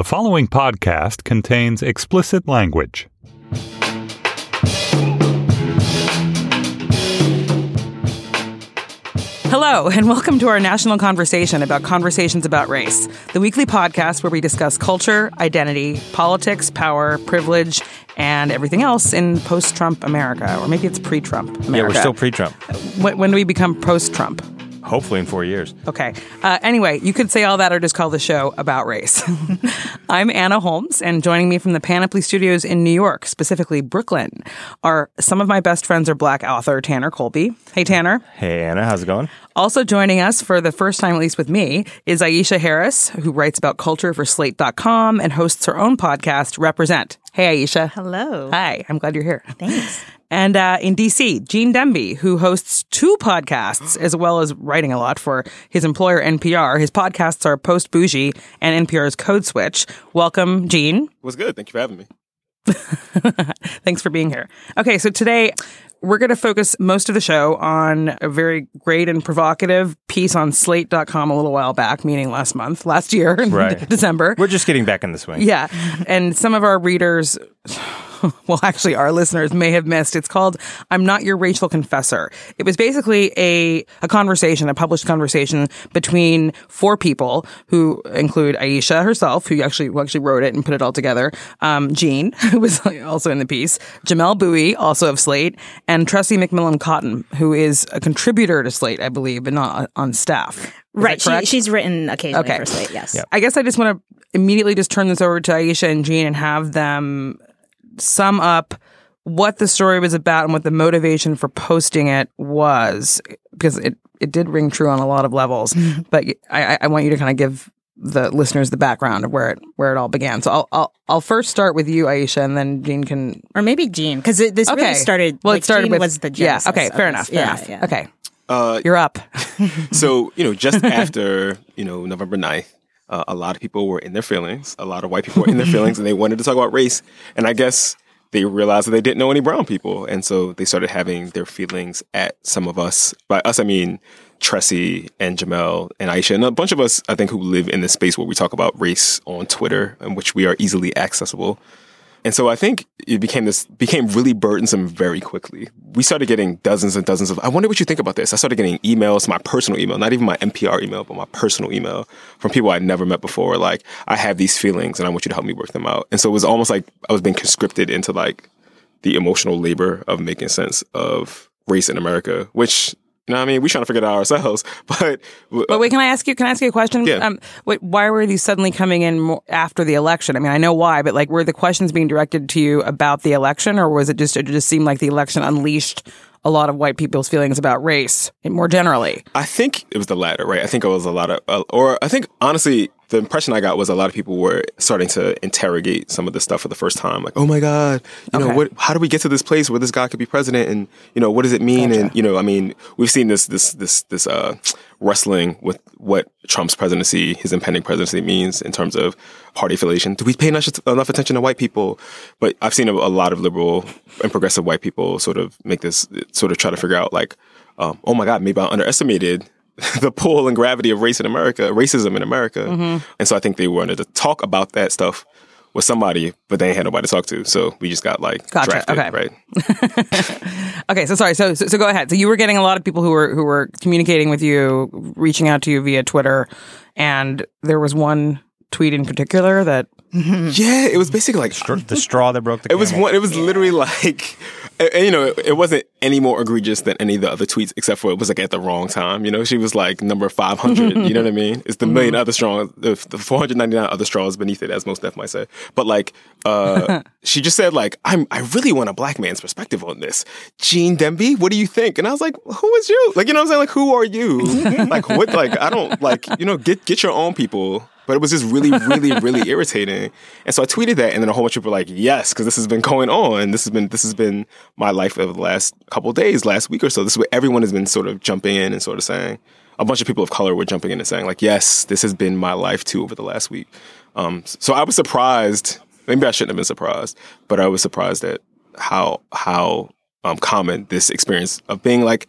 The following podcast contains explicit language. Hello, and welcome to our national conversation about conversations about race, the weekly podcast where we discuss culture, identity, politics, power, privilege, and everything else in post Trump America. Or maybe it's pre Trump America. Yeah, we're still pre-Trump. When, when do we become post Trump? Hopefully in four years. Okay. Uh, anyway, you could say all that or just call the show about race. I'm Anna Holmes, and joining me from the Panoply Studios in New York, specifically Brooklyn, are some of my best friends are black author Tanner Colby. Hey, Tanner. Hey Anna, how's it going? Also joining us for the first time, at least with me, is Aisha Harris, who writes about culture for Slate.com and hosts her own podcast, Represent. Hey, Aisha. Hello. Hi, I'm glad you're here. Thanks. And uh, in DC, Gene Demby, who hosts two podcasts as well as writing a lot for his employer NPR. His podcasts are PostBourgie and NPR's Code Switch. Welcome, Gene. was good. Thank you for having me. Thanks for being here. Okay, so today we're going to focus most of the show on a very great and provocative piece on slate.com a little while back, meaning last month, last year, Right. December. We're just getting back in the swing. Yeah. And some of our readers, well, actually, our listeners may have missed. It's called I'm Not Your Racial Confessor. It was basically a, a conversation, a published conversation between four people who include Aisha herself, who actually, who actually wrote it and put it all together, um, Gene, who was also in the piece, Jamelle Bouie, also of Slate, and Tressie McMillan Cottom, who is a contributor to Slate, I believe, but not on staff. Is Right. She, correct? she's written occasionally Okay. for Slate, yes. Yep. I guess I just want to immediately just turn this over to Aisha and Gene and have them sum up what the story was about and what the motivation for posting it was, because it, it did ring true on a lot of levels. But I, I- I want you to kind of give the listeners the background of where it where it all began. So I'll I'll, I'll first start with you, Aisha, and then Gene can. Or maybe Gene, because this Okay. really started. Well, like, it started Gene with was the yeah. Okay, fair enough. Fair yeah, enough. yeah. Okay, Uh, you're up. so, you know, just after, you know, November 9th, uh, a lot of people were in their feelings. A lot of white people were in their feelings and they wanted to talk about race. And I guess they realized that they didn't know any brown people. And so they started having their feelings at some of us. By us, I mean Tressie and Jamelle and Aisha and a bunch of us, I think, who live in this space where we talk about race on Twitter, in which we are easily accessible. And so I think it became this became really burdensome very quickly. We started getting dozens and dozens of I wonder what you think about this. I started getting emails, my personal email, not even my NPR email, but my personal email from people I'd never met before. Like, I have these feelings and I want you to help me work them out. And so it was almost like I was being conscripted into like the emotional labor of making sense of race in America, which you know what I mean? We're trying to figure it out ourselves. But But wait, can I ask you? Can I ask you a question? Yeah. Um, wait, why were these suddenly coming in more after the election? I mean, I know why, but like, were the questions being directed to you about the election, or was it just it just seemed like the election unleashed a lot of white people's feelings about race more generally? I think it was the latter, right? I think it was a lot of, uh, or I think honestly, the impression I got was a lot of people were starting to interrogate some of this stuff for the first time. Like, oh my God, you know, what, how do we get to this place where this guy could be president? And, you know, what does it mean? And, you know, I mean, we've seen this, this, this, this, uh, wrestling with what Trump's presidency, his impending presidency means in terms of party affiliation. Do we pay enough, enough attention to white people? But I've seen a, a lot of liberal and progressive white people sort of make this, sort of try to figure out like, um, oh my God, maybe I underestimated the pull and gravity of race in America, racism in America. Mm-hmm. And so I think they wanted to talk about that stuff with somebody, but they ain't had nobody to talk to. So we just got like Gotcha, drafted, okay. right? Okay, so sorry. So, so so go ahead. So you were getting a lot of people who were who were communicating with you, reaching out to you via Twitter, and there was one tweet in particular that Mm-hmm. Yeah, it was mm-hmm. basically like Str- the straw that broke the It was camel. one. It was literally like, and, and, you know, it, it wasn't any more egregious than any of the other tweets, except for it was like at the wrong time. You know, she was like number five hundred. you know what I mean? It's the million mm-hmm. other straws, the, the four hundred ninety nine other straws beneath it, as Mos Def might say. But like, uh, she just said like, I'm, I really want a black man's perspective on this. Gene Demby, what do you think? And I was like, who is you? Like, you know what I'm saying? Like, who are you? like, what? Like, I don't like, you know, get get your own people. But it was just really, really, really irritating. And so I tweeted that, and then a whole bunch of people were like, "Yes, because this has been going on. This has been this has been my life over the last couple of days, last week or so. This is what everyone has been sort of jumping in and sort of saying. A bunch of people of color were jumping in and saying, like, yes, this has been my life too over the last week. Um, so I was surprised. Maybe I shouldn't have been surprised, but I was surprised at how how um, common this experience of being like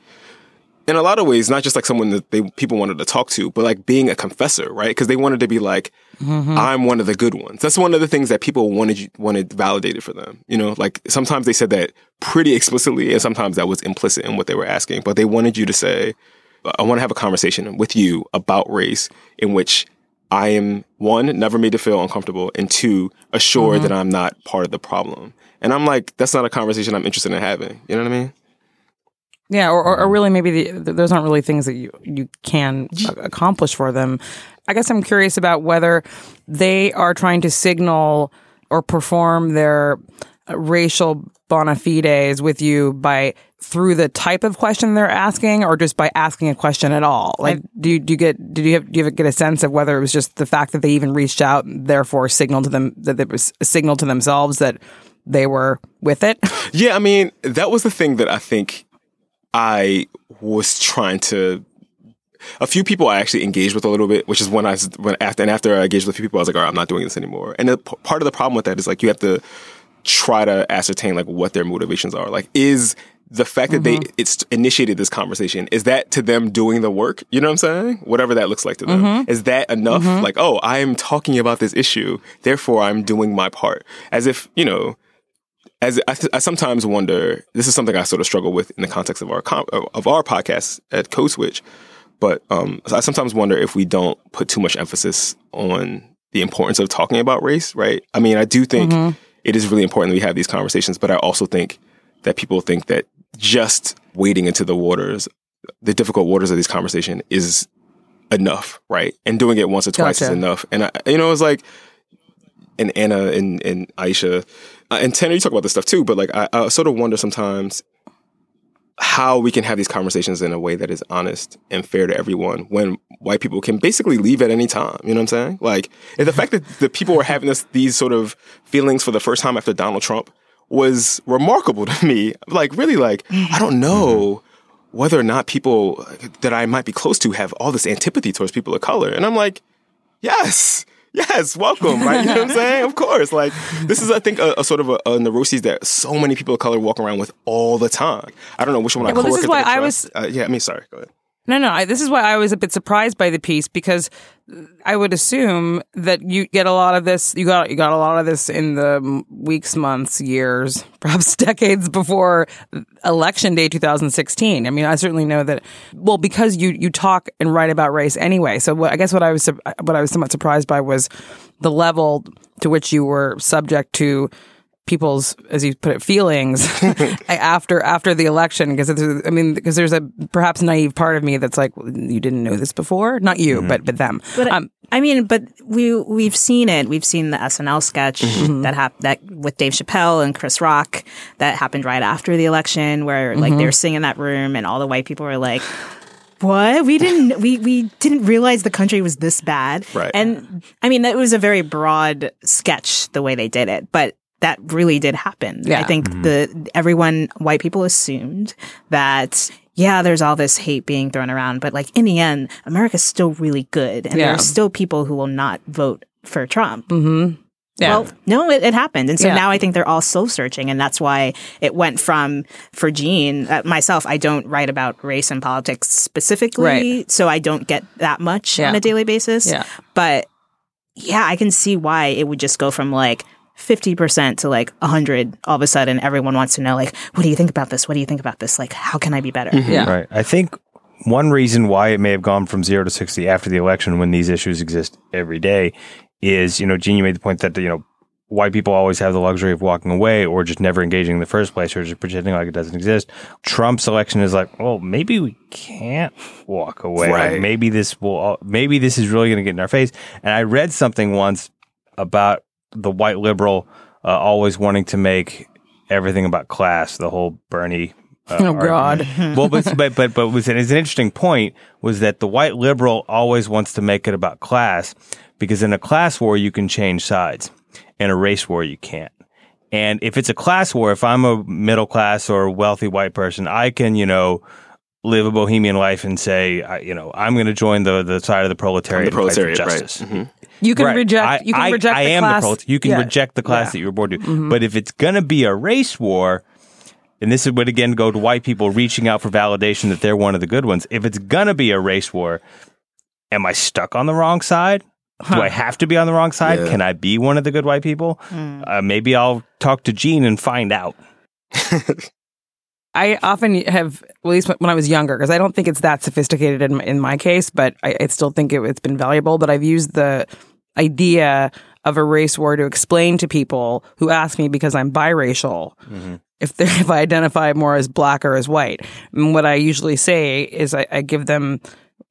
in a lot of ways, not just like someone that they people wanted to talk to, but like being a confessor, right? Because they wanted to be like, mm-hmm. I'm one of the good ones. That's one of the things that people wanted you, wanted validated for them. You know, like sometimes they said that pretty explicitly, and sometimes that was implicit in what they were asking. But they wanted you to say, I want to have a conversation with you about race in which I am one, never made to feel uncomfortable, and two, assured mm-hmm. that I'm not part of the problem. And I'm like, that's not a conversation I'm interested in having. You know what I mean? Yeah, or, or, or really, maybe the, th- those aren't really things that you you can accomplish for them. I guess I'm curious about whether they are trying to signal or perform their uh, racial bona fides with you by through the type of question they're asking, or just by asking a question at all. Like, do you, do you get did you have, do you get a sense of whether it was just the fact that they even reached out, and therefore signaled to them that it was a signal to themselves that they were with it? Yeah, I mean, that was the thing that I think I was trying to. A few people I actually engaged with a little bit, which is when I when after and after I engaged with a few people, I was like, all right, I'm not doing this anymore. And the, part of the problem with that is like you have to try to ascertain like what their motivations are. Like, is the fact that they mm-hmm. it's initiated this conversation is that to them doing the work? You know what I'm saying? Whatever that looks like to them, mm-hmm. is that enough? Mm-hmm. Like, oh, I am talking about this issue, therefore I'm doing my part, as if you know as I, I sometimes wonder, this is something I sort of struggle with in the context of our com- of our podcast at Code Switch. But um, I sometimes wonder if we don't put too much emphasis on the importance of talking about race. Right? I mean, I do think it is really important that we have these conversations, but I also think that people think that just wading into the waters, the difficult waters of these conversation, is enough, right? And doing it once or twice is enough. And I, you know, it's like and Anna and, and Aisha Uh, and Tanner, you talk about this stuff too, but like I, I sort of wonder sometimes how we can have these conversations in a way that is honest and fair to everyone when white people can basically leave at any time. You know what I'm saying? Like and the fact that the people were having this these sort of feelings for the first time after Donald Trump was remarkable to me. Like really like I don't mm-hmm. know whether or not people that I might be close to have all this antipathy towards people of color. And I'm like, yes, yes, welcome. Right? You know what I'm saying? Of course. Like this is, I think, a, a sort of a, a neuroses that so many people of color walk around with all the time. I don't know which one I well, this is why I trust. Uh, yeah, I mean, sorry. Go ahead. No, no. I, this is why I was a bit surprised by the piece because I would assume that you get a lot of this. You got you got a lot of this in the weeks, months, years, perhaps decades before election day 2016. I mean, I certainly know that. Well, because you you talk and write about race anyway. So what, I guess what I was what I was somewhat surprised by was the level to which you were subject to people's, as you put it, feelings after after the election. Because I mean, because there's a perhaps naive part of me that's like, well, you didn't know this before, not you, mm-hmm. but but them. But um, I mean, but we we've seen it. We've seen the SNL sketch mm-hmm. that happened that with Dave Chappelle and Chris Rock that happened right after the election, where like mm-hmm. they were sitting in that room and all the white people were like. What we didn't we we didn't realize the country was this bad, Right. And I mean that was a very broad sketch the way they did it, but that really did happen. Yeah. I think the everyone white people assumed that yeah, there's all this hate being thrown around, but like in the end, America's still really good, and Yeah. there are still people who will not vote for Trump. yeah. Well, no, it, it happened, and so Yeah. now I think they're all soul searching, and that's why it went from for Gene uh, myself. I don't write about race and politics specifically, Right. so I don't get that much Yeah. on a daily basis. Yeah. but yeah, I can see why it would just go from like. 50% to like 100 all of a sudden everyone wants to know like what do you think about this what do you think about this like how can i be better mm-hmm. yeah. Right. I think one reason why it may have gone from zero to 60 after the election when these issues exist every day is, you know, Gene, you made the point that, you know, white people always have the luxury of walking away or just never engaging in the first place or just pretending like it doesn't exist. Trump's election is like, well, maybe we can't walk away. Right. Like maybe this will, uh, maybe this is really going to get in our face. And I read something once about the white liberal uh, always wanting to make everything about class, the whole Bernie. Uh, Oh God. well, but but but but was an, it's an interesting point was that the white liberal always wants to make it about class because in a class war you can change sides, in a race war you can't. And if it's a class war, if I'm a middle class or wealthy white person, I can you know live a bohemian life and say I, you know I'm going to join the the side of the proletariat, The and fight for proletariat, right. justice. Mhm. You can Right. reject. I, you can I, reject. I the am class. the proletariat. You can Yeah. reject the class Yeah. that you were born to. But if it's going to be a race war, and this would again go to white people reaching out for validation that they're one of the good ones. If it's gonna be a race war, am I stuck on the wrong side? Do I have to be on the wrong side? Yeah. Can I be one of the good white people? Uh, maybe I'll talk to Gene and find out. I often have, at least when I was younger, because I don't think it's that sophisticated in my, in my case, but I, I still think it, it's been valuable. But I've used the idea of a race war to explain to people who ask me because I'm biracial mm-hmm. if they if I identify more as black or as white. And what I usually say is I, I give them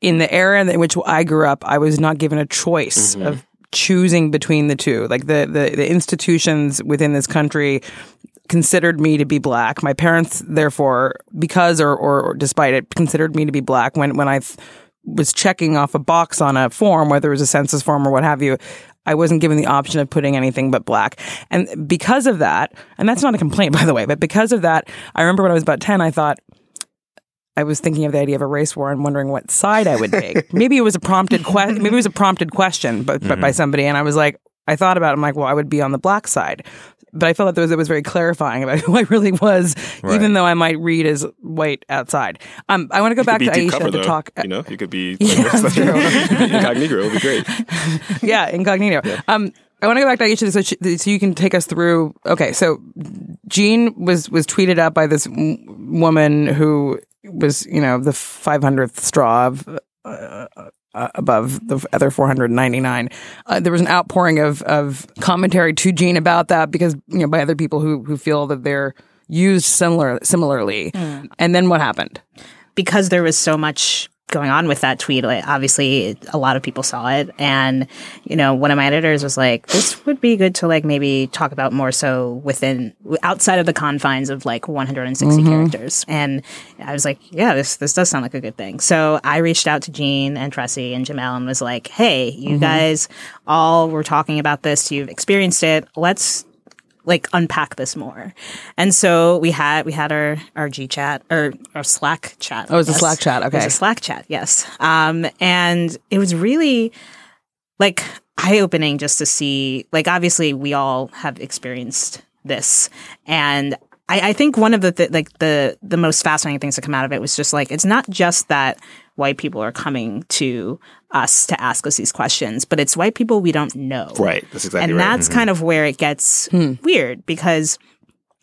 in the era in which I grew up, I was not given a choice mm-hmm. of choosing between the two. Like the, the the institutions within this country considered me to be black. My parents, therefore, because or, or, or despite it, considered me to be black when when I th- was checking off a box on a form, whether it was a census form or what have you. I wasn't given the option of putting anything but black. And because of that, and that's not a complaint, by the way, but because of that, I remember when I was about 10, I thought, I was thinking of the idea of a race war and wondering what side I would take. maybe it was a prompted question. Maybe it was a prompted question, but, but by mm-hmm. somebody, and I was like, I thought about it. I'm like, well, I would be on the black side, but I felt like there was, it was very clarifying about who I really was, even though I might read as white outside. Um, I want to go back to Aisha cover, to though. talk. You know, you could be Yeah, incognito. It would be great. yeah, incognito. Um, I want to go back to Aisha so, she, so you can take us through. Okay, so Gene was was tweeted out by this w- woman who was, you know, the 500th straw of, uh, uh, above the other 499. Uh, there was an outpouring of of commentary to Gene about that because you know by other people who who feel that they're used similar similarly. And then what happened? because there was so much going on with that tweet like, obviously a lot of people saw it. And you know one of my editors was like this would be good to like maybe talk about more so within outside of the confines of like 160 mm-hmm. characters. And i was like yeah this this does sound like a good thing. So i reached out to Gene and Tressie and Jamelle and was like hey you mm-hmm. guys all were talking about this. You've experienced it. Let's like unpack this more. And so we had we had our our G chat or our Slack chat. Oh, it was a Slack chat, Okay, It was a Slack chat, yes. Um, and it was really like eye opening just to see. Like, obviously, we all have experienced this, and I, I think one of the th- like the the most fascinating things to come out of it was just like it's not just that white people are coming to us to ask us these questions, but it's white people we don't know, Right. That's exactly and right. that's kind of where it gets weird because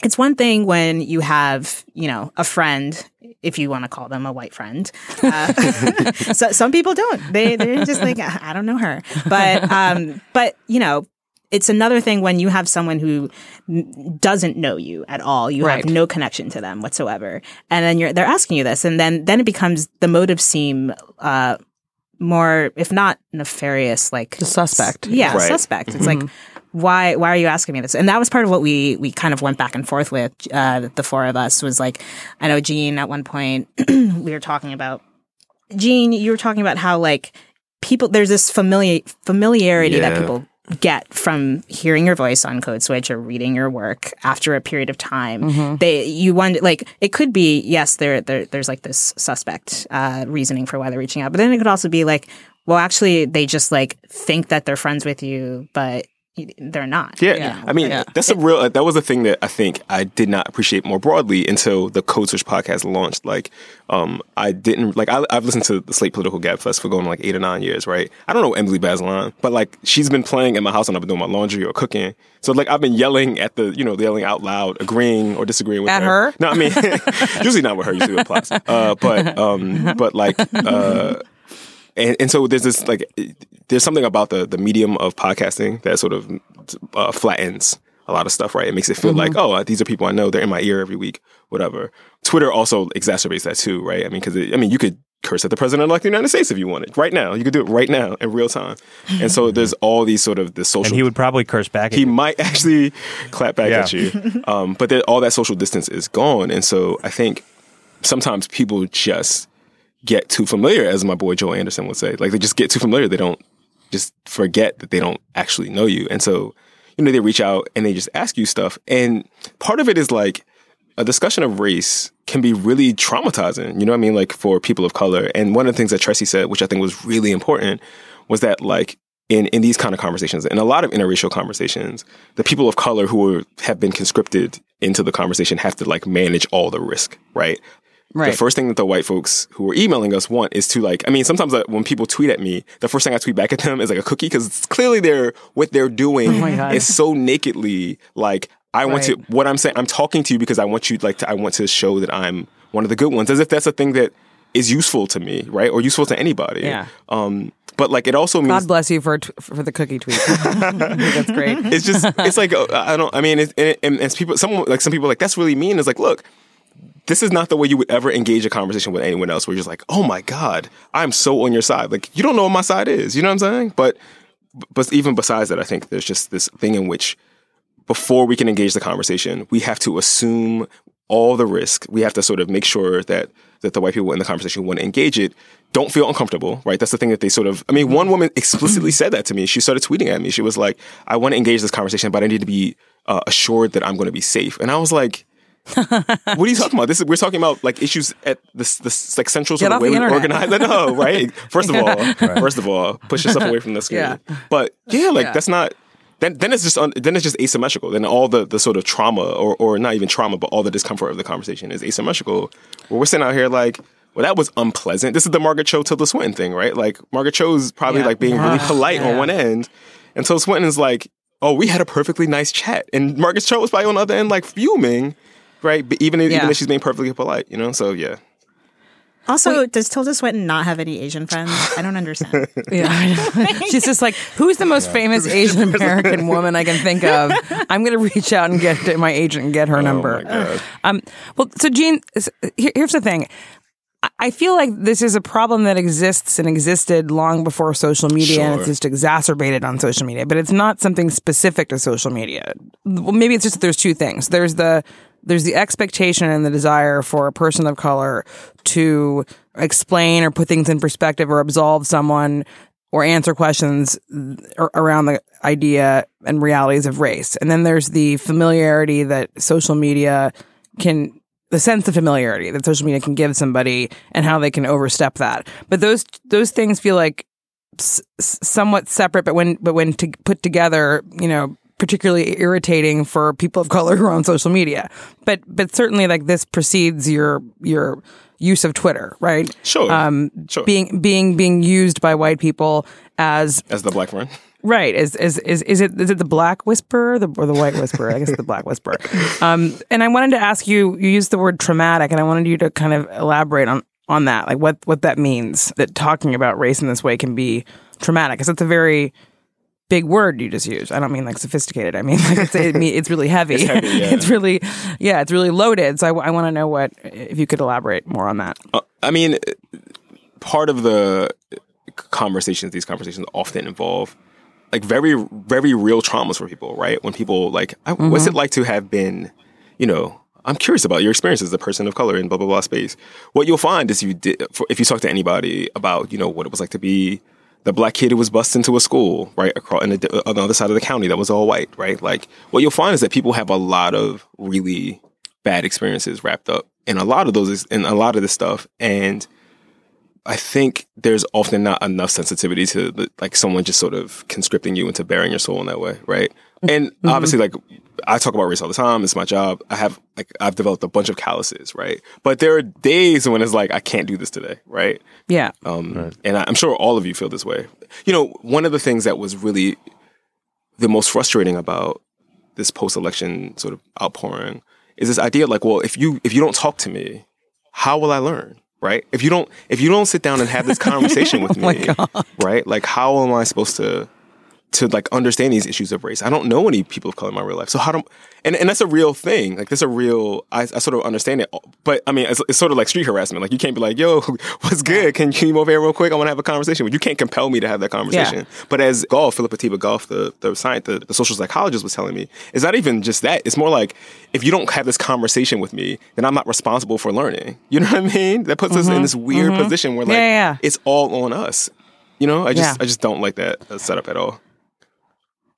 it's one thing when you have, you know, a friend, if you want to call them a white friend. Uh, so, some people don't. They they're just like I I don't know her, but um, but you know. It's another thing when you have someone who doesn't know you at all. You Right. have no connection to them whatsoever, and then you're they're asking you this, and then then it becomes the motives seem uh, more, if not nefarious, like The suspect. yeah, Right. suspect. It's like why why are you asking me this? And that was part of what we we kind of went back and forth with. Uh, the four of us was like, I know Gene at one point we were talking about Gene. You were talking about how like people there's this familiar familiarity that people get from hearing your voice on code switch or reading your work after a period of time they you wonder like it could be yes there, there there's like this suspect uh, reasoning for why they're reaching out but then it could also be like well actually they just like think that they're friends with you but they're not Yeah, Yeah. I mean Yeah. that's a real. Uh, that was a thing that I think I did not appreciate more broadly until the Code Switch podcast launched. Like, um, I didn't like. I, I've listened to the Slate Political Gabfest for going like eight or nine years, right? I don't know Emily Bazelon, but like she's been playing in my house and I've been doing my laundry or cooking. So like I've been yelling at the, you know, yelling out loud, agreeing or disagreeing with At her. her? No, I mean usually not with her. Usually with Plotz. Uh, but um, but like. Uh, and, and so there's this like there's something about the the medium of podcasting that sort of uh, flattens a lot of stuff right? It makes it feel like oh uh, these are people i know. They're in my ear every week whatever. Twitter also exacerbates that too right? I mean because i mean you could curse at the president of the united states if you wanted right now. You could do it right now in real time. And so there's all these sort of the social And he would probably curse back at he might actually clap back Yeah. at you. Um, but then all that social distance is gone. And so I think sometimes people just get too familiar, as my boy Joe Anderson would say. Like they just get too familiar. They don't just forget that they don't actually know you. And so, you know, they reach out and they just ask you stuff. And part of it is like a discussion of race can be really traumatizing. You know what I mean? Like for people of color. And one of the things that Tressie said, which I think was really important, was that like in, in these kind of conversations, in a lot of interracial conversations, the people of color who are, have been conscripted into the conversation have to like manage all the risk, right? Right. The first thing that the white folks who are emailing us want is to like, I mean, sometimes uh, when people tweet at me, the first thing I tweet back at them is like a cookie because clearly they're, what they're doing Oh is so nakedly like, I want to, what I'm saying, I'm talking to you because I want you like to, I want to show that I'm one of the good ones as if that's a thing that is useful to me, right? Or useful to anybody. Yeah. Um, but like it also means God bless you for t- for the cookie tweet. That's great. it's just it's like uh, I don't I mean it, and, and as people some like some people are like that's really mean. It's like look, this is not the way you would ever engage a conversation with anyone else. Where you're just like, oh my god, I'm so on your side. Like you don't know what my side is. You know what I'm saying? But but even besides that, I think there's just this thing in which before we can engage the conversation, we have to assume all the risk. We have to sort of make sure that that the white people in the conversation want to engage it don't feel uncomfortable, right? That's the thing that they sort of. I mean, one woman explicitly said that to me. She started tweeting at me. She was like, "I want to engage this conversation, but I need to be uh, assured that I'm going to be safe." And I was like. What are you talking about? This is we're talking about like issues at this this like central sort Get of off way we internet. organize. No, right? First of all, first of all, push yourself away from the screen. Yeah. But yeah, like Yeah. that's not. Then, then it's just un, then it's just asymmetrical. Then all the, the sort of trauma or or not even trauma, but all the discomfort of the conversation is asymmetrical. Where we're sitting out here like, well, that was unpleasant. This is the Margaret Cho Tilda Swinton thing, right? Like Margaret Cho's probably Yeah. like being really Yeah. polite on one end, and Tilda Swinton's like, oh, we had a perfectly nice chat, and Margaret Cho was probably on the other end like fuming, right? But even if, Yeah. even if she's being perfectly polite, you know. So yeah, Also, does Tilda Swinton not have any Asian friends? I don't understand. Yeah, she's just like, who's the most famous Asian American woman I can think of? I'm going to reach out and get my agent and get her number. Oh my God. Um, well, so Gene, s- here- here's the thing. I- I feel like this is a problem that exists and existed long before social media, and it's just exacerbated on social media. But it's not something specific to social media. Well, maybe it's just that there's two things. There's the there's the expectation and the desire for a person of color to explain or put things in perspective or absolve someone or answer questions around the idea and realities of race. And then there's the familiarity that social media can the sense of familiarity that social media can give somebody and how they can overstep that. But those those things feel like s- somewhat separate but when but when to put together, you know, particularly irritating for people of color who are on social media. But but certainly like this precedes your your use of Twitter, right? sure, Um sure. being being being used by white people as as the black friend. Right. Is is is is it is it the black whisperer or the, or the white whisperer? I guess the black whisperer. Um, and I wanted to ask you. You used the word traumatic, and I wanted you to kind of elaborate on on that, like what what that means. That talking about race in this way can be traumatic, because it's a very big word you just used. I don't mean like sophisticated. I mean like it's it, it's really heavy. It's, heavy, yeah. really yeah, it's really loaded. So I, want to know what if you could elaborate more on that. Uh, I mean, part of the conversations, these conversations often involve like very, very real traumas for people, right? When people like, I, what's it like to have been, you know, I'm curious about your experience as a person of color in blah blah blah space. What you'll find is you did, if you talk to anybody about, you know, what it was like to be the black kid who was bussed into a school, right, across in the, on the other side of the county that was all white, right? Like, what you'll find is that people have a lot of really bad experiences wrapped up in a lot of those, in a lot of this stuff, and I think there's often not enough sensitivity to the, like someone just sort of conscripting you into bearing your soul in that way, right? And obviously, like I talk about race all the time. It's my job. I have like I've developed a bunch of calluses, right? But there are days when it's like I can't do this today, right? Yeah. Um, And I- I'm sure all of you feel this way. You know, one of the things that was really the most frustrating about this post-election sort of outpouring is this idea like, well, if you if you don't talk to me, how will I learn? Right? If you don't if you don't sit down and have this conversation with me, right? Like how am I supposed to to like understand these issues of race. I don't know any people of color in my real life. So how do and and that's a real thing. Like that's a real I, I sort of understand it. But I mean it's, it's sort of like street harassment. Like you can't be like, yo, what's good? Can you move over here real quick? I want to have a conversation. But you can't compel me to have that conversation. But as Goff, Phillip Atiba Goff, the the science, the, the social psychologist was telling me, it's not even just that. It's more like if you don't have this conversation with me, then I'm not responsible for learning. You know what I mean? That puts us in this weird position where like Mm-hmm. Yeah, yeah. it's all on us. You know, I just Yeah. I just don't like that, that setup at all.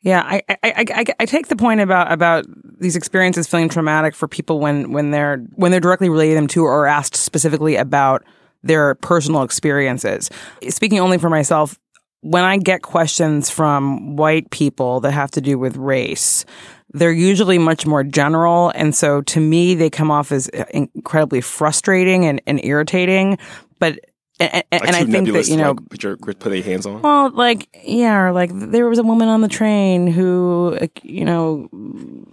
Yeah, I, I, I, I, take the point about about these experiences feeling traumatic for people when when they're when they're directly related them to or asked specifically about their personal experiences. Speaking only for myself, when I get questions from white people that have to do with race, they're usually much more general. And so to me, they come off as incredibly frustrating and, and irritating. But and, and, Like and I think that you know, like, put your put their hands on. well, like yeah, or like there was a woman on the train who, you know,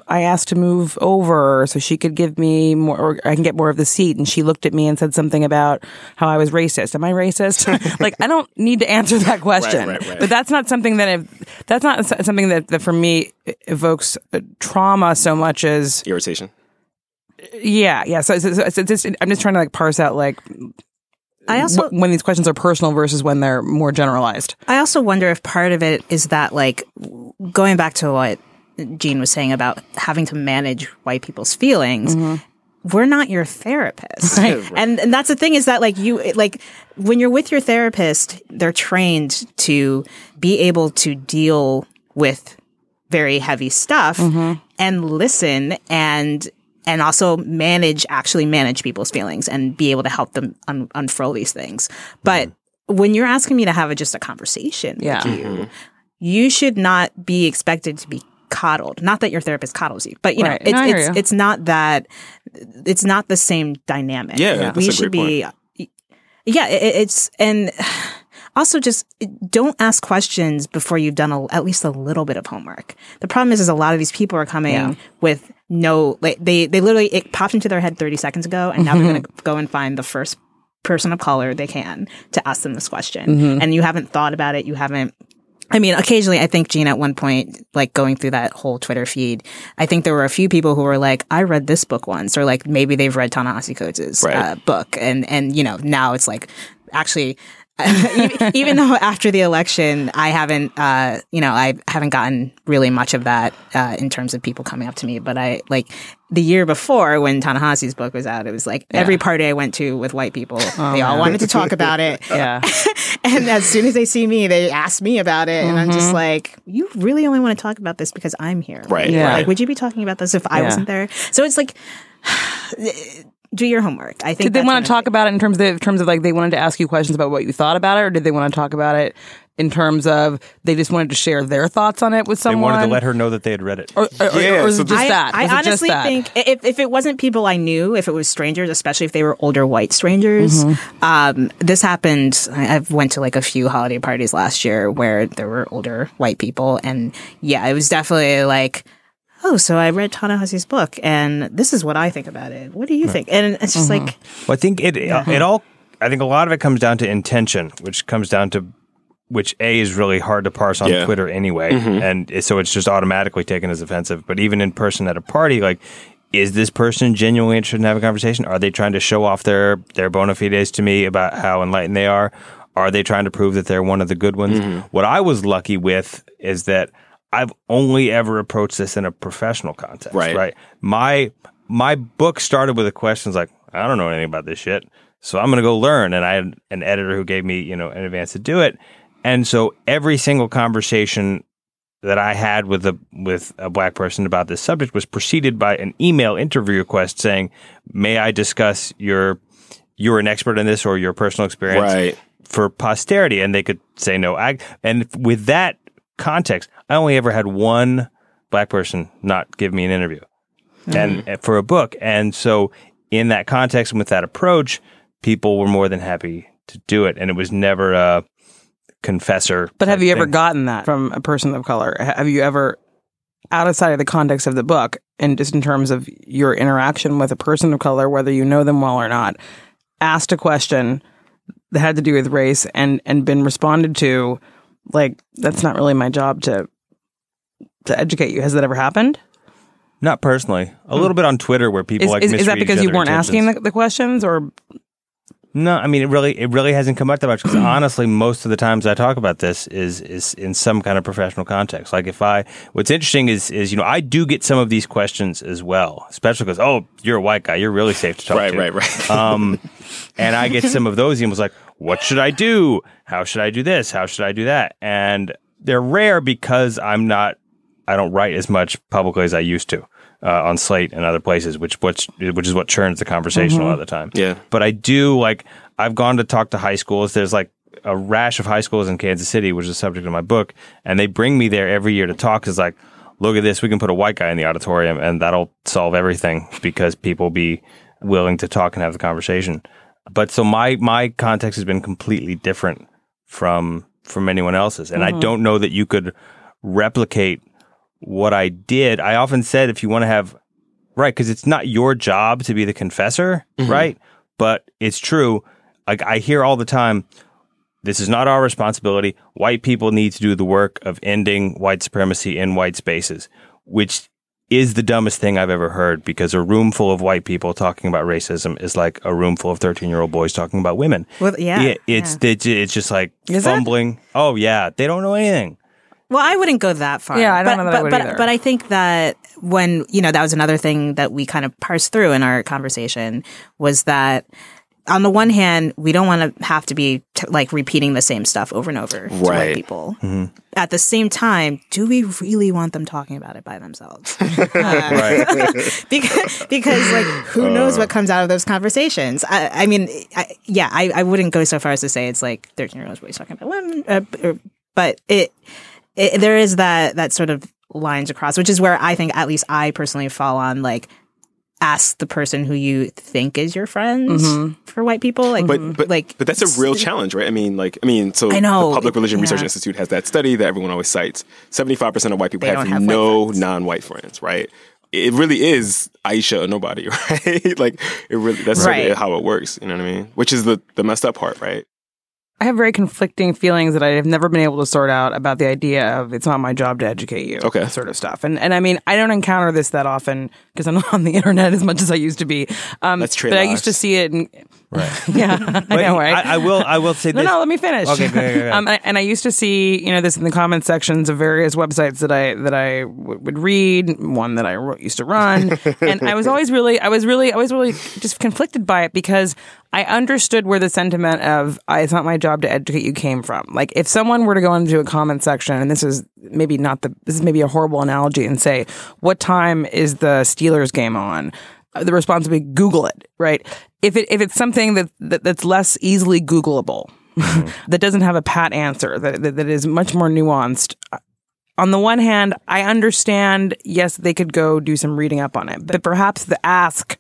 I asked to move over so she could give me more, or I can get more of the seat, and she looked at me and said something about how I was racist. Am I racist? like I don't need to answer that question, right, right. but that's not something that ev- that's not something that, that for me evokes uh, trauma so much as Irritation. yeah, yeah. So, so, so, so just, I'm just trying to like parse out like I also wh- when these questions are personal versus when they're more generalized. I also wonder if part of it is that like going back to what Gene was saying about having to manage white people's feelings. Mm-hmm. We're not your therapist. And and that's the thing is that like you like when you're with your therapist, they're trained to be able to deal with very heavy stuff mm-hmm. and listen and and also manage actually manage people's feelings and be able to help them un- unfurl these things. But when you're asking me to have a, just a conversation Yeah. with you, you should not be expected to be coddled. Not that your therapist coddles you, but you know, it's No, it's you. it's not that it's not the same dynamic. Yeah, we should be. Yeah, it, it's and also just eh, don't ask questions before you've done a, at least a little bit of homework. The problem is, is a lot of these people are coming Yeah. with no, like they they literally it popped into their head thirty seconds ago, and now they're going to mm-hmm. go and find the first person of color they can to ask them this question, mm-hmm. and you haven't thought about it, you haven't. I mean, occasionally, I think Gene at one point, like going through that whole Twitter feed, I think there were a few people who were like, "I read this book once," or like maybe they've read Ta-Nehisi Coates' Right. uh, book, and and you know now it's like actually. even, even though after the election, I haven't, uh, you know, I haven't gotten really much of that uh, in terms of people coming up to me. But I like the year before when Ta-Nehisi's book was out, it was like every party I went to with white people, they all wanted to talk about it. Yeah. And as soon as they see me, they ask me about it. And I'm just like, you really only want to talk about this because I'm here. Right, Yeah. Like, would you be talking about this if I Yeah. wasn't there? So it's like, do your homework. I think Did they want to talk about it in terms of in terms of like they wanted to ask you questions about what you thought about it, or did they want to talk about it in terms of they just wanted to share their thoughts on it with someone? They wanted to let her know that they had read it. or, or, or- Yeah, or is so it just I, that? I Was honestly that? think if, if it wasn't people I knew, if it was strangers, especially if they were older white strangers, Mm-hmm. um, this happened. I, I've went to like a few holiday parties last year where there were older white people, and yeah, it was definitely like. Oh, so I read Ta-Nehisi's book, and this is what I think about it. What do you think? And it's just mm-hmm. like, Well, I think it it all. I think a lot of it comes down to intention, which comes down to which a is really hard to parse on Yeah. Twitter anyway, mm-hmm. and so it's just automatically taken as offensive. But even in person at a party, like. Is this person genuinely interested in having a conversation? Are they trying to show off their their bona fides to me about how enlightened they are? Are they trying to prove that they're one of the good ones? Mm-hmm. What I was lucky with is that I've only ever approached this in a professional context. Right. Right. My my book started with the questions like, I don't know anything about this shit. So I'm gonna go learn. And I had an editor who gave me, you know, an advance to do it. And so every single conversation that I had with a with a black person about this subject was preceded by an email interview request saying, May I discuss your you're an expert in this or your personal experience Right. for posterity and they could say no I, and with that context i only ever had one black person not give me an interview and uh, for a book. And so in that context and with that approach people were more than happy to do it. And it was never a confessor But have you ever gotten that from a person of color? Have you ever, outside of the context of the book, and just in terms of your interaction with a person of color, whether you know them well or not, asked a question that had to do with race and and been responded to, like that's not really my job to to educate you. Has that ever happened? not personally a little bit on twitter where people Is, like is, is that because you weren't asking the, the questions, or No, I mean it really it really hasn't come up that much because honestly, most of the times I talk about this is is in some kind of professional context. Like if I, what's interesting is is you know I do get some of these questions as well, especially because oh you're a white guy, you're really safe to talk Right, to. Right, right, right. Um, and I get some of those emails like, what should I do? How should I do this? How should I do that? And they're rare because I'm not, I don't write as much publicly as I used to. Uh, on Slate and other places, which which which is what churns the conversation a lot of the time. Yeah. But I do like I've gone to talk to high schools. There's like a rash of high schools in Kansas City, which is the subject of my book, and they bring me there every year to talk. Is like, look at this, we can put a white guy in the auditorium, and that'll solve everything because people be willing to talk and have the conversation. But so my my context has been completely different from from anyone else's, and I mm-hmm. don't know that you could replicate what I did. I often said if you want to have right because it's not your job to be the confessor, mm-hmm. right? But it's true. Like I hear all the time, this is not our responsibility. White people need to do the work of ending white supremacy in white spaces, which is the dumbest thing I've ever heard because a room full of white people talking about racism is like a room full of 13 year old boys talking about women. Well, yeah, It- it's, it's, it's just like Is it? fumbling. Oh, yeah. They don't know anything. Well, I wouldn't go that far. Yeah, I don't but, know that I but, would but, either. but I think that when, you know, that was another thing that we kind of parsed through in our conversation was that on the one hand, we don't want to have to be t- like repeating the same stuff over and over to white Right. people. Mm-hmm. At the same time, do we really want them talking about it by themselves? Uh, right. because, because like who uh. knows what comes out of those conversations i, I mean I, yeah I, I wouldn't go so far as to say it's like 13 year olds boys talking about women uh, or- but it, it there is that that sort of lines across which is where i think at least i personally fall on like ask the person who you think is your friends mm-hmm. for white people like But but like but that's a real challenge, right? I mean, like I mean, so I know. the Public Religion Research Institute has that study that everyone always cites. Seventy five percent of white people have, have no friends. non-white friends, right? It really is Aisha or nobody, right? like it really that's sort of how it works. You know what I mean? Which is the the messed up part, right? I have very conflicting feelings that I have never been able to sort out about the idea of it's not my job to educate you, Okay. sort of stuff. And and I mean, I don't encounter this that often because I'm not on the internet as much as I used to be. Um, Let's trade but I used to see it, and Right. yeah, I know, right? I, I will. I will say no, this. no, let me finish. Okay, go ahead, go um, and, and I used to see, you know, this in the comment sections of various websites that I that I w- would read. One that I used to run, and I was always really, I was really, I was really just conflicted by it because I understood where the sentiment of "it's not my job to educate you" came from. Like, if someone were to go into a comment section, and this is maybe not the, this is maybe a horrible analogy, and say, "What time is the Steelers game on?" The response would be Google it, right? If it if it's something that, that that's less easily Googleable, that doesn't have a pat answer, that, that, that is much more nuanced. uh, On the one hand, I understand, yes, they could go do some reading up on it, but perhaps the ask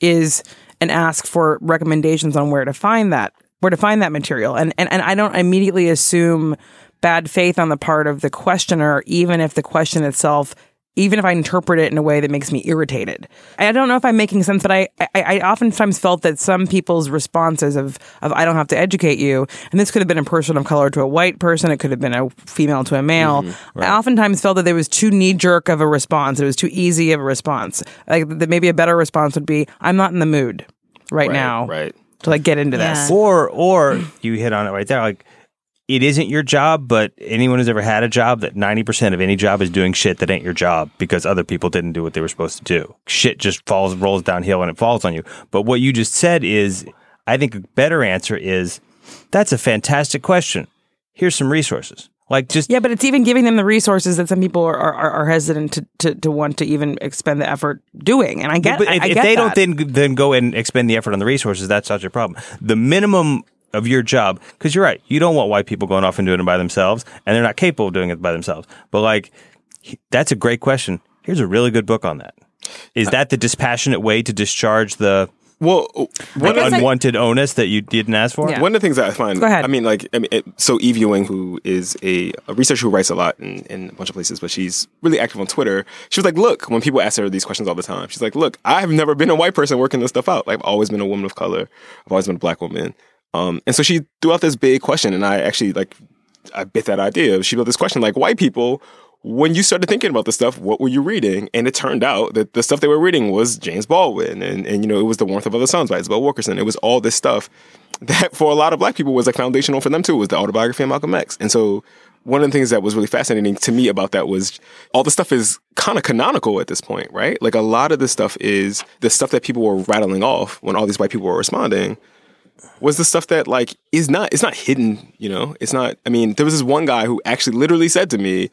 is an ask for recommendations on where to find that, where to find that material. And, and, and I don't immediately assume bad faith on the part of the questioner, even if the question itself even if I interpret it in a way that makes me irritated. I don't know if I'm making sense, but I, I, I oftentimes felt that some people's responses of, of I don't have to educate you, and this could have been a person of color to a white person, it could have been a female to a male. Mm-hmm. I oftentimes felt that there was too knee jerk of a response. It was too easy of a response. Like that maybe a better response would be, I'm not in the mood right, Right, now right. to like get into Yeah. this. or or you hit on it right there. Like it isn't your job, but anyone who's ever had a job that ninety percent of any job is doing shit that ain't your job because other people didn't do what they were supposed to do. Shit just falls rolls downhill and it falls on you. But what you just said is, I think a better answer is, that's a fantastic question. Here's some resources. Like just Yeah, but it's even giving them the resources that some people are, are, are hesitant to, to, to want to even expend the effort doing. And I get, but if, I if get they that. don't then then go and expend the effort on the resources, that's not your problem. The minimum of your job, because you're right, you don't want white people going off and doing it by themselves, and they're not capable of doing it by themselves. But like, that's a great question. Here's a really good book on that. Is that the dispassionate way to discharge the Well, one guess of, I- unwanted onus that you didn't ask for? Yeah. One of the things that I find, Go ahead. I mean, like, I mean, it, so Eve Ewing, who is a, a researcher who writes a lot in, in a bunch of places, but she's really active on Twitter. She was like, "Look, when people ask her these questions all the time, she's like, look, I have never been a white person working this stuff out. Like, I've always been a woman of color. I've always been a black woman. Um, and so she threw out this big question, and I actually like, I bit that idea. She built this question, like, white people." When you started thinking about this stuff, what were you reading? And it turned out that the stuff they were reading was James Baldwin, and, and you know it was The Warmth of Other Suns by Isabel Wilkerson. It was all this stuff that for a lot of black people was like foundational for them too was the autobiography of Malcolm X. And so one of the things that was really fascinating to me about that was all the stuff is kind of canonical at this point, right? Like a lot of this stuff is the stuff that people were rattling off when all these white people were responding was the stuff that like is not it's not hidden, you know? It's not I mean, there was this one guy who actually literally said to me,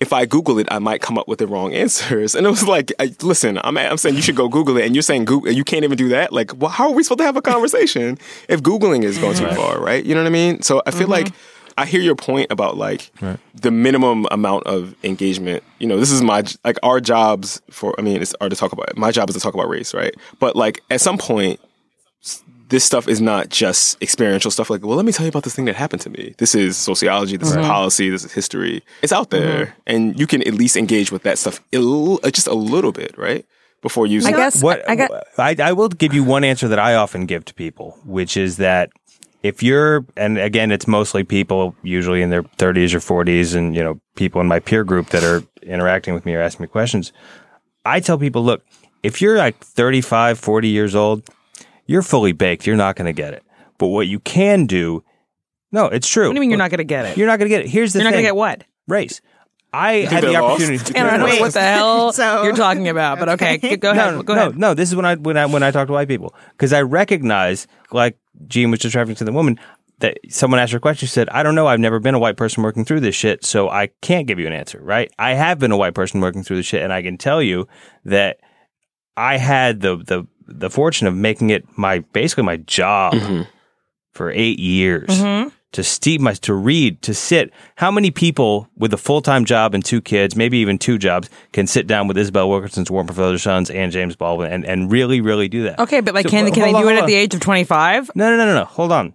if I Google it, I might come up with the wrong answers. And it was like, I, listen, I'm, I'm saying you should go Google it, and you're saying Google, you can't even do that. Like, well, how are we supposed to have a conversation if Googling is going too far, right? You know what I mean? So I feel mm-hmm. like I hear your point about like the minimum amount of engagement. You know, this is my like our jobs for. I mean, it's are to talk about. My job is to talk about race, right? But like at some point, this stuff is not just experiential stuff like, well, let me tell you about this thing that happened to me. This is sociology, this is policy, this is history. It's out there. And you can at least engage with that stuff il- uh, just a little bit, right? Before using I guess What I, I got I, I will give you one answer that I often give to people, which is that if you're, and again, it's mostly people usually in their 30s or 40s, and you know, people in my peer group that are interacting with me or asking me questions. I tell people, look, if you're like 35, 40 years old, you're fully baked. You're not going to get it. But what you can do, no, it's true. What do you mean you're not going to get it? You're not going to get it. Here's the You're not going to get what? race. I had they're the lost? opportunity. To and I don't know Wait. what the hell So- you're talking about, but okay, g- go ahead. no, go no, ahead. no. This is when I when I when I talk to white people because I recognize, like Gene was just referring to the woman, that someone asked her a question. She said, "I don't know. I've never been a white person working through this shit, so I can't give you an answer." Right? I have been a white person working through this shit, and I can tell you that I had the the the fortune of making it my basically my job mm-hmm. for eight years mm-hmm. to steep my to read to sit. How many people with a full time job and two kids, maybe even two jobs, can sit down with Isabel Wilkerson's Warmth of Other Suns and James Baldwin and, and really really do that? Okay, but like, So, can hold can they on, do it hold at the age of 25? No, no, no, no, no. Hold on.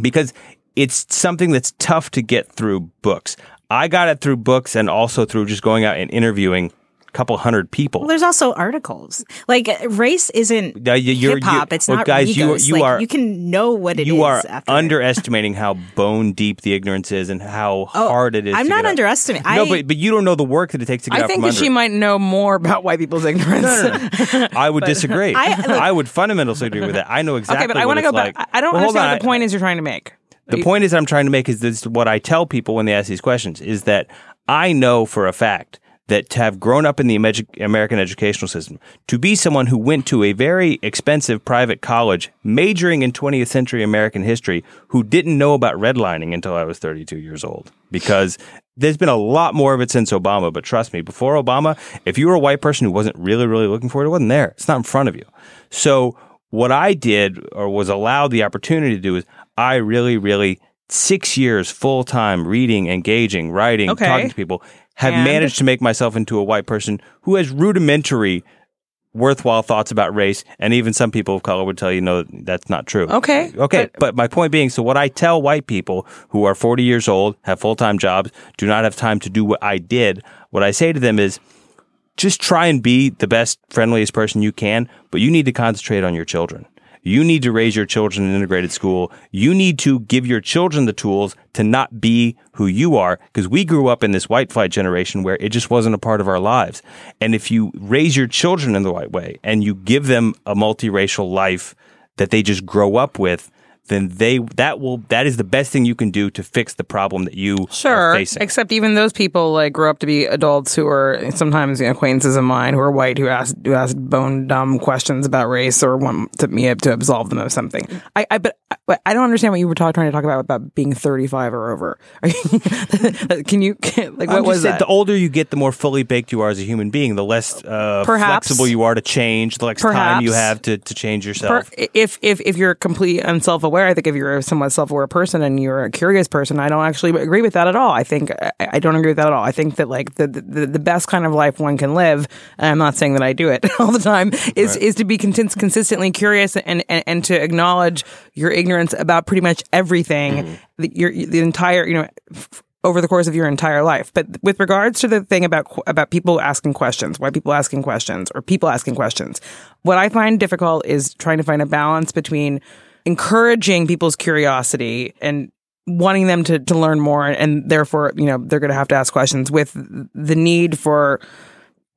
Because it's something that's tough to get through books. I got it through books and also through just going out and interviewing a couple hundred people. Well, there's also articles. Like race isn't Yeah, you- hip hop. It's well, not guys, you- Regos. you Like, are- you can know what it is. you are after underestimating how bone deep the ignorance is and how oh, hard it is. Oh, I'm to not underestimating. No, I- but but you don't know the work that it takes to get I out think from that she it. might know more about white people's ignorance. I would disagree. I- I, would fundamentally agree with that. I know exactly. okay, but I want want to go back. I- I don't Well, understand what the point is you're trying to make. The point is I'm trying to make is this what I tell people when they ask these questions is that I know for a fact that to have grown up in the American educational system, to be someone who went to a very expensive private college majoring in 20th century American history, who didn't know about redlining until I was 32 years old, because there's been a lot more of it since Obama. But trust me, before Obama, if you were a white person who wasn't really, really looking for it, it wasn't there. It's not in front of you. So what I did or was allowed the opportunity to do is I really, really six years full time reading, engaging, writing, Okay. talking to people, have And? managed to make myself into a white person who has rudimentary worthwhile thoughts about race and even some people of color would tell you no that's not true Okay, okay but- but, my point being so what i tell white people who are 40 years old have full-time jobs do not have time to do what i did what i say to them is just try and be the best, friendliest person you can, but you need to concentrate on your children. You need to raise your children in integrated school. You need to give your children the tools to not be who you are because we grew up in this white flight generation where it just wasn't a part of our lives. And if you raise your children in the right way and you give them a multiracial life that they just grow up with, then they that will that is the best thing you can do to fix the problem that you are Sure, facing. except even those people like grow up to be adults who are sometimes you know, acquaintances of mine who are white who ask who ask bone dumb questions about race or want to me to absolve them of something. I, I but but I don't understand what you were talk, trying to talk about about being thirty five or over. Can you can, like what was that? The older you get, the more fully baked you are as a human being. The less uh, Perhaps. flexible you are to change. The less time you have to, to change yourself. Per- if if if you're complete and self aware, I think if you're a somewhat self aware person and you're a curious person, I don't actually agree with that at all. I think I, I don't agree with that at all. I think that like the, the the best kind of life one can live, and I'm not saying that I do it all the time, is is to be contin- consistently curious and, and and to acknowledge your ignorance about pretty much everything. Mm-hmm. The, your the entire you know. F- over the course of your entire life. But with regards to the thing about about people asking questions, why people asking questions, or people asking questions, what I find difficult is trying to find a balance between encouraging people's curiosity and wanting them to, to learn more and therefore you know they're going to have to ask questions with the need for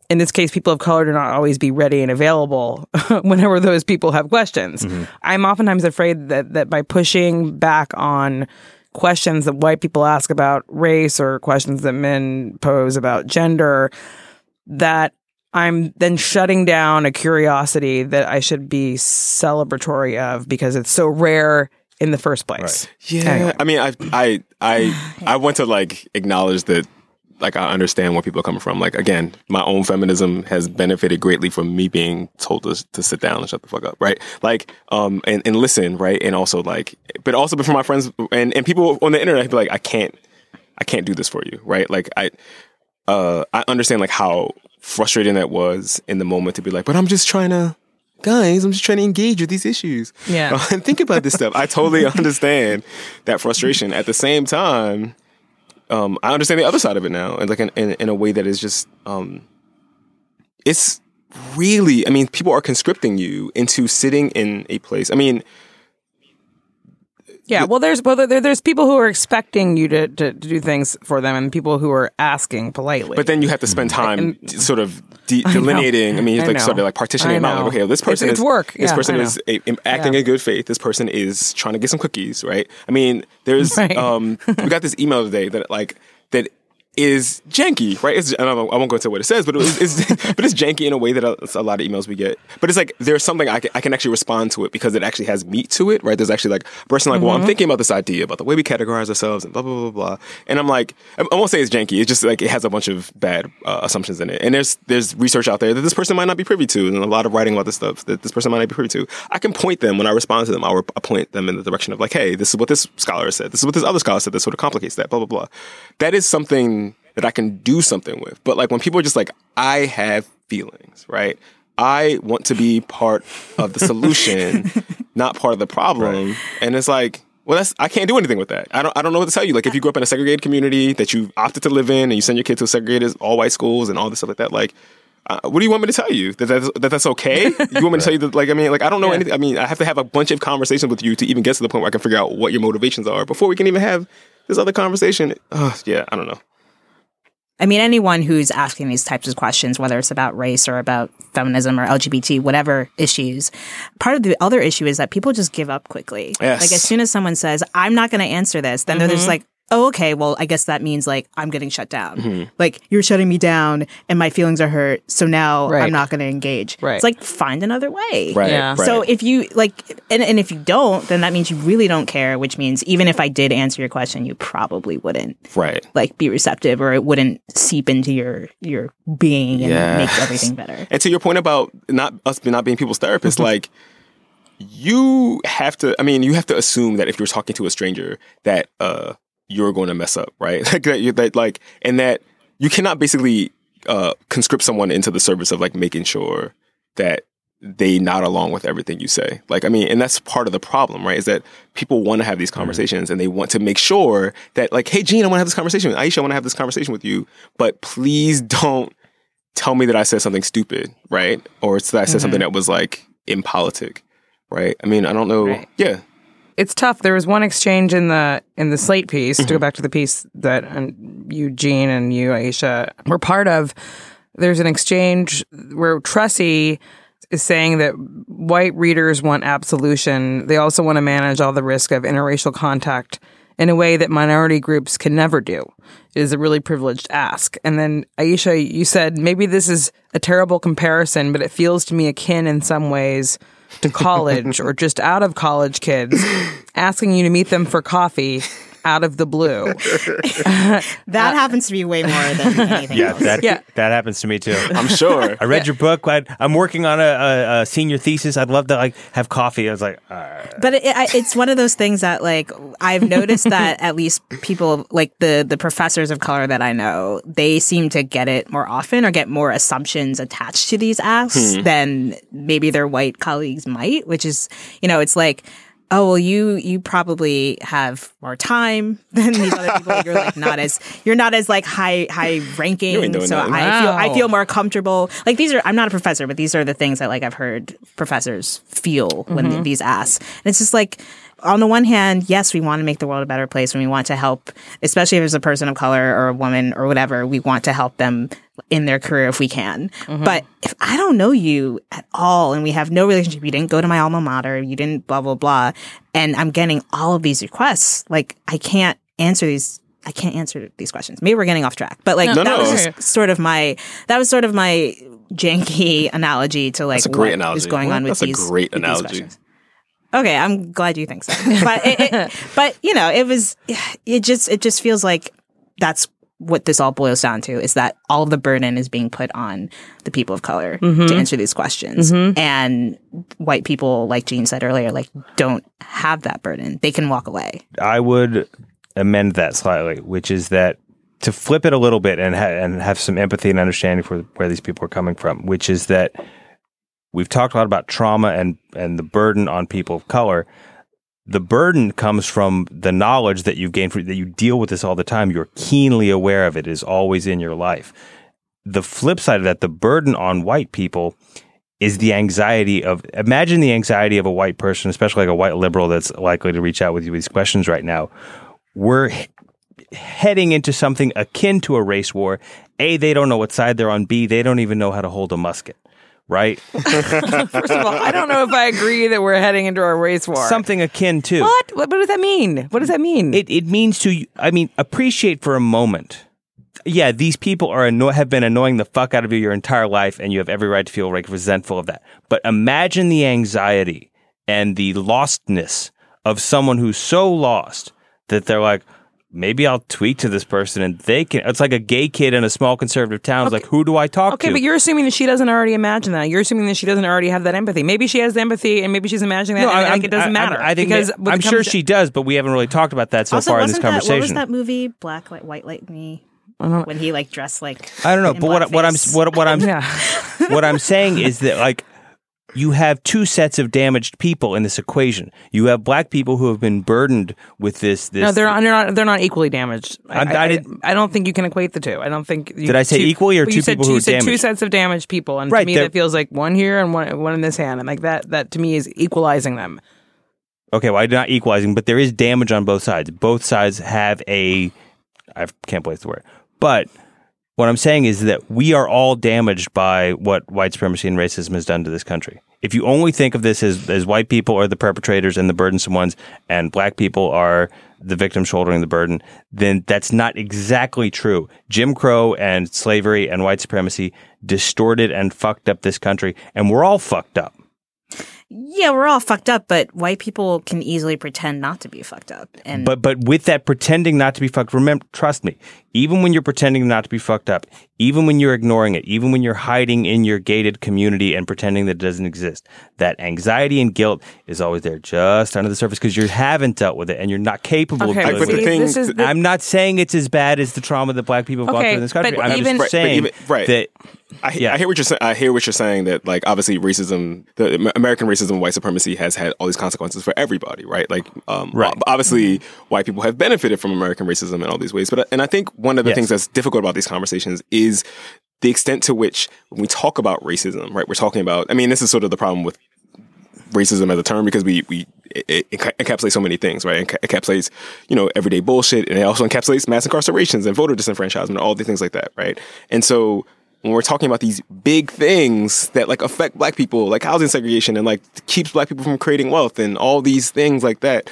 in this case people of color to not always be ready and available whenever those people have questions. Mm-hmm. I'm oftentimes afraid that that by pushing back on questions that white people ask about race or questions that men pose about gender that I'm then shutting down a curiosity that I should be celebratory of because it's so rare in the first place. Yeah, Anyway. I mean, I, I, I, I want to like acknowledge that like I understand where people are coming from. Like again, my own feminism has benefited greatly from me being told to, to sit down and shut the fuck up, right? Like, um, and, and listen, right? And also like, but also for my friends and, and people on the internet, be like, I can't, I can't do this for you, right? Like I, uh, I understand like how frustrating that was in the moment to be like, but I'm just trying to, guys, I'm just trying to engage with these issues. Yeah. and think about this stuff. I totally understand that frustration. At the same time, um, I understand the other side of it now, and like in, in, in a way that is just, um, it's really. I mean, people are conscripting you into sitting in a place. I mean, Yeah, well, there's well, there, there's people who are expecting you to, to, to do things for them, and people who are asking politely. but then you have to spend time sort of de- delineating. I, mean, I like know. sort of like partitioning them out. Like, okay, this person it's is work. This Yeah, person is a, im- acting Yeah. in good faith. This person is trying to get some cookies, right? I mean, there's Right. um, we got this email today that like that is janky, right? It's, I, I won't go into what it says, but it's, it's but it's janky in a way that a, a lot of emails we get. But it's like there's something I can, I can actually respond to it because it actually has meat to it, right? There's actually like a person like, well, I'm thinking about this idea about the way we categorize ourselves and blah blah blah blah. And I'm like, I I won't say it's janky. It's just like it has a bunch of bad uh, assumptions in it. And there's there's research out there that this person might not be privy to, and a lot of writing about this stuff that this person might not be privy to. I can point them when I respond to them. I'll, I'll point them in the direction of like, hey, this is what this scholar said. This is what this other scholar said. That sort of complicates that. Blah blah blah. That is something that I can do something with. But like when people are just like, I have feelings, right? I want to be part of the solution, not part of the problem. And it's like, well, that's I can't do anything with that. I don't I don't know what to tell you. Like if you grew up in a segregated community that you opted to live in, and you send your kid to segregated all white schools and all this stuff like that, like. Uh, what do you want me to tell you that that's, that that's okay? You want me to tell you that like I mean like I don't know anything. I mean I have to have a bunch of conversations with you to even get to the point where I can figure out what your motivations are before we can even have this other conversation. Ugh, yeah, I don't know. I mean, anyone who's asking these types of questions, whether it's about race or about feminism or LGBT, whatever issues, part of the other issue is that people just give up quickly. Yes. Like as soon as someone says, "I'm not going to answer this," then they're Mm-hmm. just like. Oh, okay. Well, I guess that means like I'm getting shut down. Mm-hmm. Like you're shutting me down, and my feelings are hurt. So now Right. I'm not going to engage. Right. It's like find another way. Right. Yeah. right. So if you like, and, and if you don't, then that means you really don't care. Which means even if I did answer your question, you probably wouldn't right. like be receptive or it wouldn't seep into your your being and Yes. make everything better. And to your point about not us not being people's therapists, like you have to. I mean, you have to assume that if you're talking to a stranger, that uh, you're going to mess up, right? like that, that, like, and that you cannot basically uh, conscript someone into the service of like making sure that they nod along with everything you say. Like, I mean, and that's part of the problem, right? Is that people want to have these conversations and they want to make sure that, like, hey, Gene, I want to have this conversation. with Aisha, I want to have this conversation with you, but please don't tell me that I said something stupid, right? Or it's that I said something that was like impolitic, right? I mean, I don't know. Right. Yeah. It's tough. There was one exchange in the in the Slate piece to go back to the piece that um, Eugene and you, Aisha, were part of. There's an exchange where Tressie is saying that white readers want absolution. They also want to manage all the risk of interracial contact in a way that minority groups can never do. It is a really privileged ask. And then Aisha, you said maybe this is a terrible comparison, but it feels to me akin in some ways to college or just out of college kids asking you to meet them for coffee out of the blue. That uh, happens to be way more than anything Yeah, else. that Yeah. that happens to me too. I'm sure. I read your book. i I'm working on a, a, a senior thesis. I'd love to like have coffee. I was like, all right. But it, I- it's one of those things that like I've noticed that at least people like the the professors of color that I know, they seem to get it more often or get more assumptions attached to these asks hmm. than maybe their white colleagues might, which is, you know, it's like Oh well, you you probably have more time than these other people. You're like not as you're not as like high high ranking, ain't doing so nothing. I feel I feel more comfortable. Like these are I'm not a professor, but these are the things that like I've heard professors feel when mm-hmm. these ask And it's just like on the one hand, yes, we want to make the world a better place and we want to help, especially if it's a person of color or a woman or whatever, we want to help them in their career if we can. Mm-hmm. But if I don't know you at all and we have no relationship, you didn't go to my alma mater, you didn't blah, blah, blah, and I'm getting all of these requests, like I can't answer these I can't answer these questions. Maybe we're getting off track, but like No, that no. was just sort of my that was sort of my janky analogy to like That's a great what analogy. is going on with That's these. great these analogy. questions. Okay, I'm glad you think so. But it, it, but you know, it was it just it just feels like that's what this all boils down to is that all of the burden is being put on the people of color to mm-hmm. answer these questions. Mm-hmm. And white people, like Gene said earlier, like don't have that burden. They can walk away. I would amend that slightly, which is that to flip it a little bit and ha- and have some empathy and understanding for where these people are coming from, which is that we've talked a lot about trauma and and the burden on people of color. The burden comes from the knowledge that you've gained that you deal with this all the time. You're keenly aware of it. It is always in your life. The flip side of that, the burden on white people is the anxiety of imagine the anxiety of a white person, especially like a white liberal that's likely to reach out with you with these questions right now. We're heading into something akin to a race war. A, they don't know what side they're on. B, they don't even know how to hold a musket. Right? First of all, I don't know if I agree that we're heading into a race war. Something akin to. what? what? What does that mean? What does that mean? It it means to I mean appreciate for a moment. Yeah, these people are anno- have been annoying the fuck out of you your entire life, and you have every right to feel like resentful of that. But imagine the anxiety and the lostness of someone who's so lost that they're like, maybe I'll tweet to this person, and they can. It's like a gay kid in a small conservative town. It's like, who do I talk Okay, to? Okay, but you're assuming that she doesn't already imagine that. You're assuming that she doesn't already have that empathy. Maybe she has the empathy, and maybe she's imagining that. No, and I- like, it doesn't I- matter. I, think because that- when I'm it sure comes- she does, but we haven't really talked about that so also, far in this wasn't that, conversation. what was that movie, Black Light, White Light Me? When he like dressed like I don't know, but what what I'm blackface? what what I'm Yeah. what I'm saying is that like you have two sets of damaged people in this equation. You have black people who have been burdened with this. this No, they're not, they're not. They're not equally damaged. I, I I, I don't think you can equate the two. I don't think. You, Did I say two- equally or two people who you are said two sets of damaged people, and Right, to me that feels like one here and one one in this hand, and like that. That to me is equalizing them. Okay, well, I'm not equalizing, but there is damage on both sides. Both sides have a. I can't place the word, but what I'm saying is that we are all damaged by what white supremacy and racism has done to this country. If you only think of this as, as white people are the perpetrators and the burdensome ones, and black people are the victims shouldering the burden, then that's not exactly true. Jim Crow and slavery and white supremacy distorted and fucked up this country, and we're all fucked up. yeah, we're all fucked up, but white people can easily pretend not to be fucked up. And But but with that pretending not to be fucked, remember, trust me. Even when you're pretending not to be fucked up, even when you're ignoring it, even when you're hiding in your gated community and pretending that it doesn't exist, that anxiety and guilt is always there, just under the surface, because you haven't dealt with it and you're not capable Okay, of dealing with the it. thing- this is the, I'm not saying it's as bad as the trauma that black people have gone through in this country. but I'm even- just Right, but even- right. that I, Yeah. I hear what you're saying. I hear what you're saying that like obviously racism, the American racism, white supremacy has had all these consequences for everybody, right? Like, um, Right. ob- Obviously, white people have benefited from American racism in all these ways, but and I think one of the Yes. things that's difficult about these conversations is the extent to which when we talk about racism, right? We're talking about. I mean, this is sort of the problem with racism as a term because we we it, it encapsulates so many things, right? It encapsulates you know everyday bullshit, and it also encapsulates mass incarcerations and voter disenfranchisement, all the things like that, right? And so when we're talking about these big things that like affect black people, like housing segregation and like keeps black people from creating wealth and all these things like that,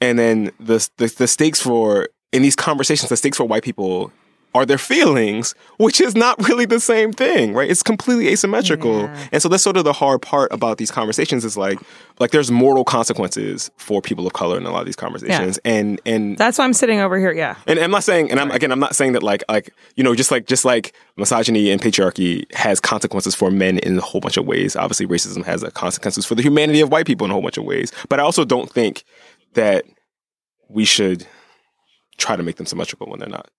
and then the the, the stakes for in these conversations, the stakes for white people are their feelings, which is not really the same thing, right? It's completely asymmetrical. And so that's sort of the hard part about these conversations is like like there's mortal consequences for people of color in a lot of these conversations. And and that's why I'm sitting over here. Yeah. and I'm not saying, and I'm again, I'm not saying that like like you know, just like just like misogyny and patriarchy has consequences for men in a whole bunch of ways. Obviously, racism has consequences for the humanity of white people in a whole bunch of ways. But I also don't think that we should try to make them symmetrical when they're not.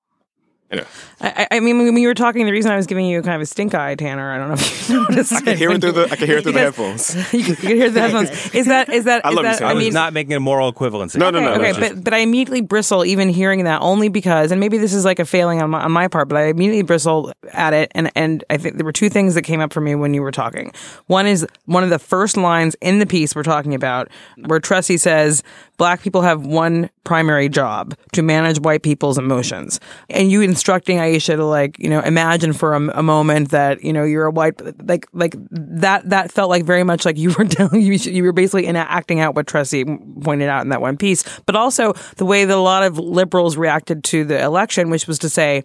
Anyway, I, I mean, when you were talking, the reason I was giving you kind of a stink eye, Tanner. I don't know if you noticed. I can hear it through the I can hear it through the headphones. you, can, you can hear the headphones. Is that is that? I is love you, that, Sam. I, I mean, not making a moral equivalency. No, no, no. okay, no, but but I immediately bristle even hearing that only because, and maybe this is like a failing on my, on my part, but I immediately bristle at it, and and I think there were two things that came up for me when you were talking. One is one of the first lines in the piece we're talking about, where Tressie says, "Black people have one primary job to manage white people's emotions," and you instructing Aisha to like you know imagine for a, a moment that you know you're a white like like that that felt like very much like you were telling you you were basically in, acting out what Tressie pointed out in that one piece, but also the way that a lot of liberals reacted to the election, which was to say.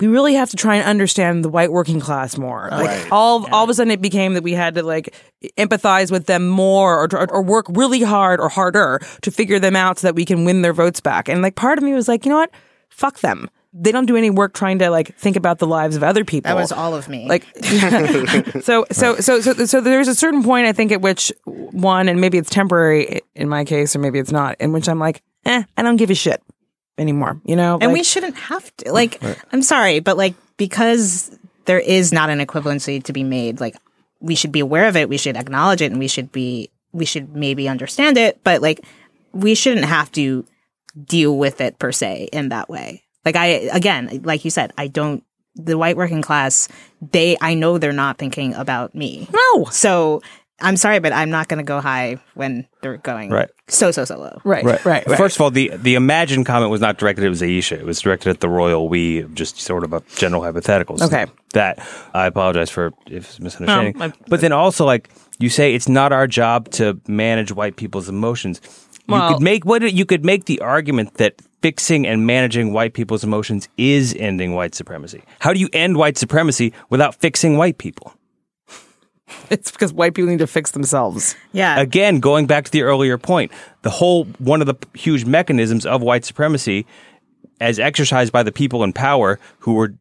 We really have to try and understand the white working class more. Like Right. all, all of a sudden, it became that we had to like empathize with them more, or, or or work really hard or harder to figure them out so that we can win their votes back. And like part of me was like, you know what? Fuck them. they don't do any work trying to like think about the lives of other people. That was all of me. Like, so, so, so, so, so there's a certain point I think at which one, and maybe it's temporary in my case, or maybe it's not, in which I'm like, eh, I don't give a shit anymore. You know, and Like, we shouldn't have to. Like, I'm sorry, but like because there is not an equivalency to be made. Like, we should be aware of it. We should acknowledge it, and we should be we should maybe understand it. But like, we shouldn't have to deal with it per se in that way. Like I again, like you said, I don't. The white working class, they I know they're not thinking about me. no, So I'm sorry, but I'm not going to go high when they're going Right. so so so low. right, right, right. First of all, the the imagine comment was not directed at Aisha. It was directed at the royal we, of just sort of a general hypotheticals. Okay. That I apologize for if it's misunderstanding. No, I- but then also, like you say, it's not our job to manage white people's emotions. you Well- could make what you could make the argument that fixing and managing white people's emotions is ending white supremacy. How do you end white supremacy without fixing white people? it's because white people need to fix themselves. Yeah. again going back to the earlier point the whole one of the huge mechanisms of white supremacy as exercised by the people in power who were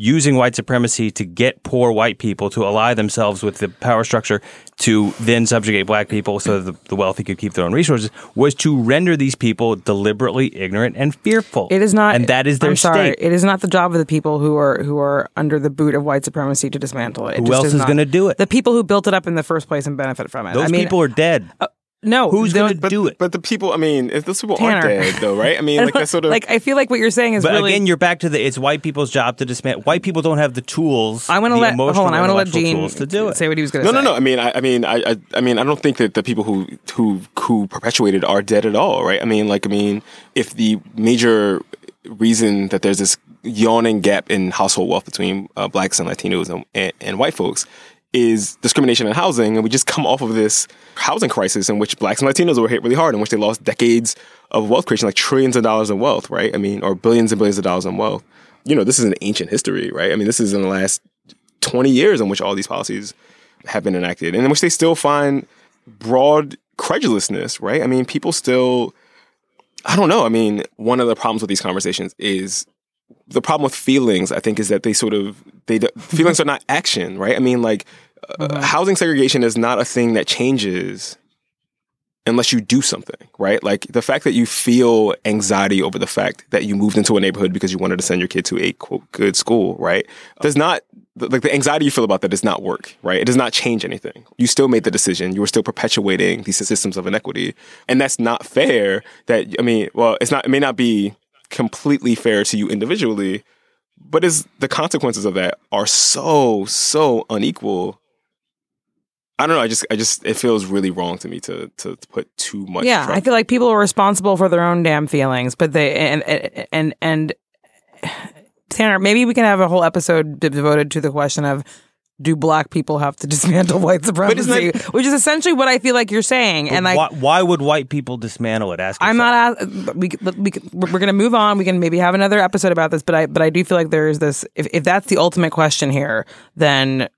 using white supremacy to get poor white people to ally themselves with the power structure to then subjugate black people so that the, the wealthy could keep their own resources was to render these people deliberately ignorant and fearful It is not, and that is their I'm sorry, state It is not the job of the people who are who are under the boot of white supremacy to dismantle it. It Who just else is not. gonna do it? The people who built it up in the first place and benefit from it. those I mean, uh, people are dead no. who's going to do it But the people, I mean, if those people aren't dead, though, right? I mean, like that's sort of like I feel like what you're saying is but really. again, you're back to the it's white people's job to dismantle. White people don't have the tools. I want to let hold on. I want to let intellectual Gene to do it. say what he was going No, to say. no, no. I mean, I, I mean, I, I, I mean, I don't think that the people who who who perpetuated are dead at all, right? I mean, like, I mean, if the major reason that there's this yawning gap in household wealth between uh, blacks and Latinos and, and, and white folks is discrimination in housing, and we just come off of this housing crisis in which blacks and Latinos were hit really hard, in which they lost decades of wealth creation, like trillions of dollars in wealth, right? I mean, or billions and billions of dollars in wealth. You know, this is an ancient history, right? I mean, this is in the last 20 years in which all these policies have been enacted and in which they still find broad credulousness, right? I mean, people still, I don't know. I mean, one of the problems with these conversations is the problem with feelings, I think, is that they sort of, they, feelings are not action, right? I mean, like, uh, housing segregation is not a thing that changes unless you do something, right? Like the fact that you feel anxiety over the fact that you moved into a neighborhood because you wanted to send your kid to a quote good school, right? Does not like the anxiety you feel about that does not work, right? It does not change anything. You still made the decision. You were still perpetuating these systems of inequity, and that's not fair. That I mean, well, it's not. It may not be completely fair to you individually, but is the consequences of that are so so unequal I don't know. I just, I just, it feels really wrong to me to to, to put too much. Yeah, I feel like people are responsible for their own damn feelings, but they and and and, and Tanner, maybe we can have a whole episode devoted to the question of do black people have to dismantle white supremacy, isn't which is essentially what I feel like you're saying. and I, why, why would white people dismantle it? Ask I'm not. As, we we we're going to move on. We can maybe have another episode about this, but I but I do feel like there is this. If if that's the ultimate question here, then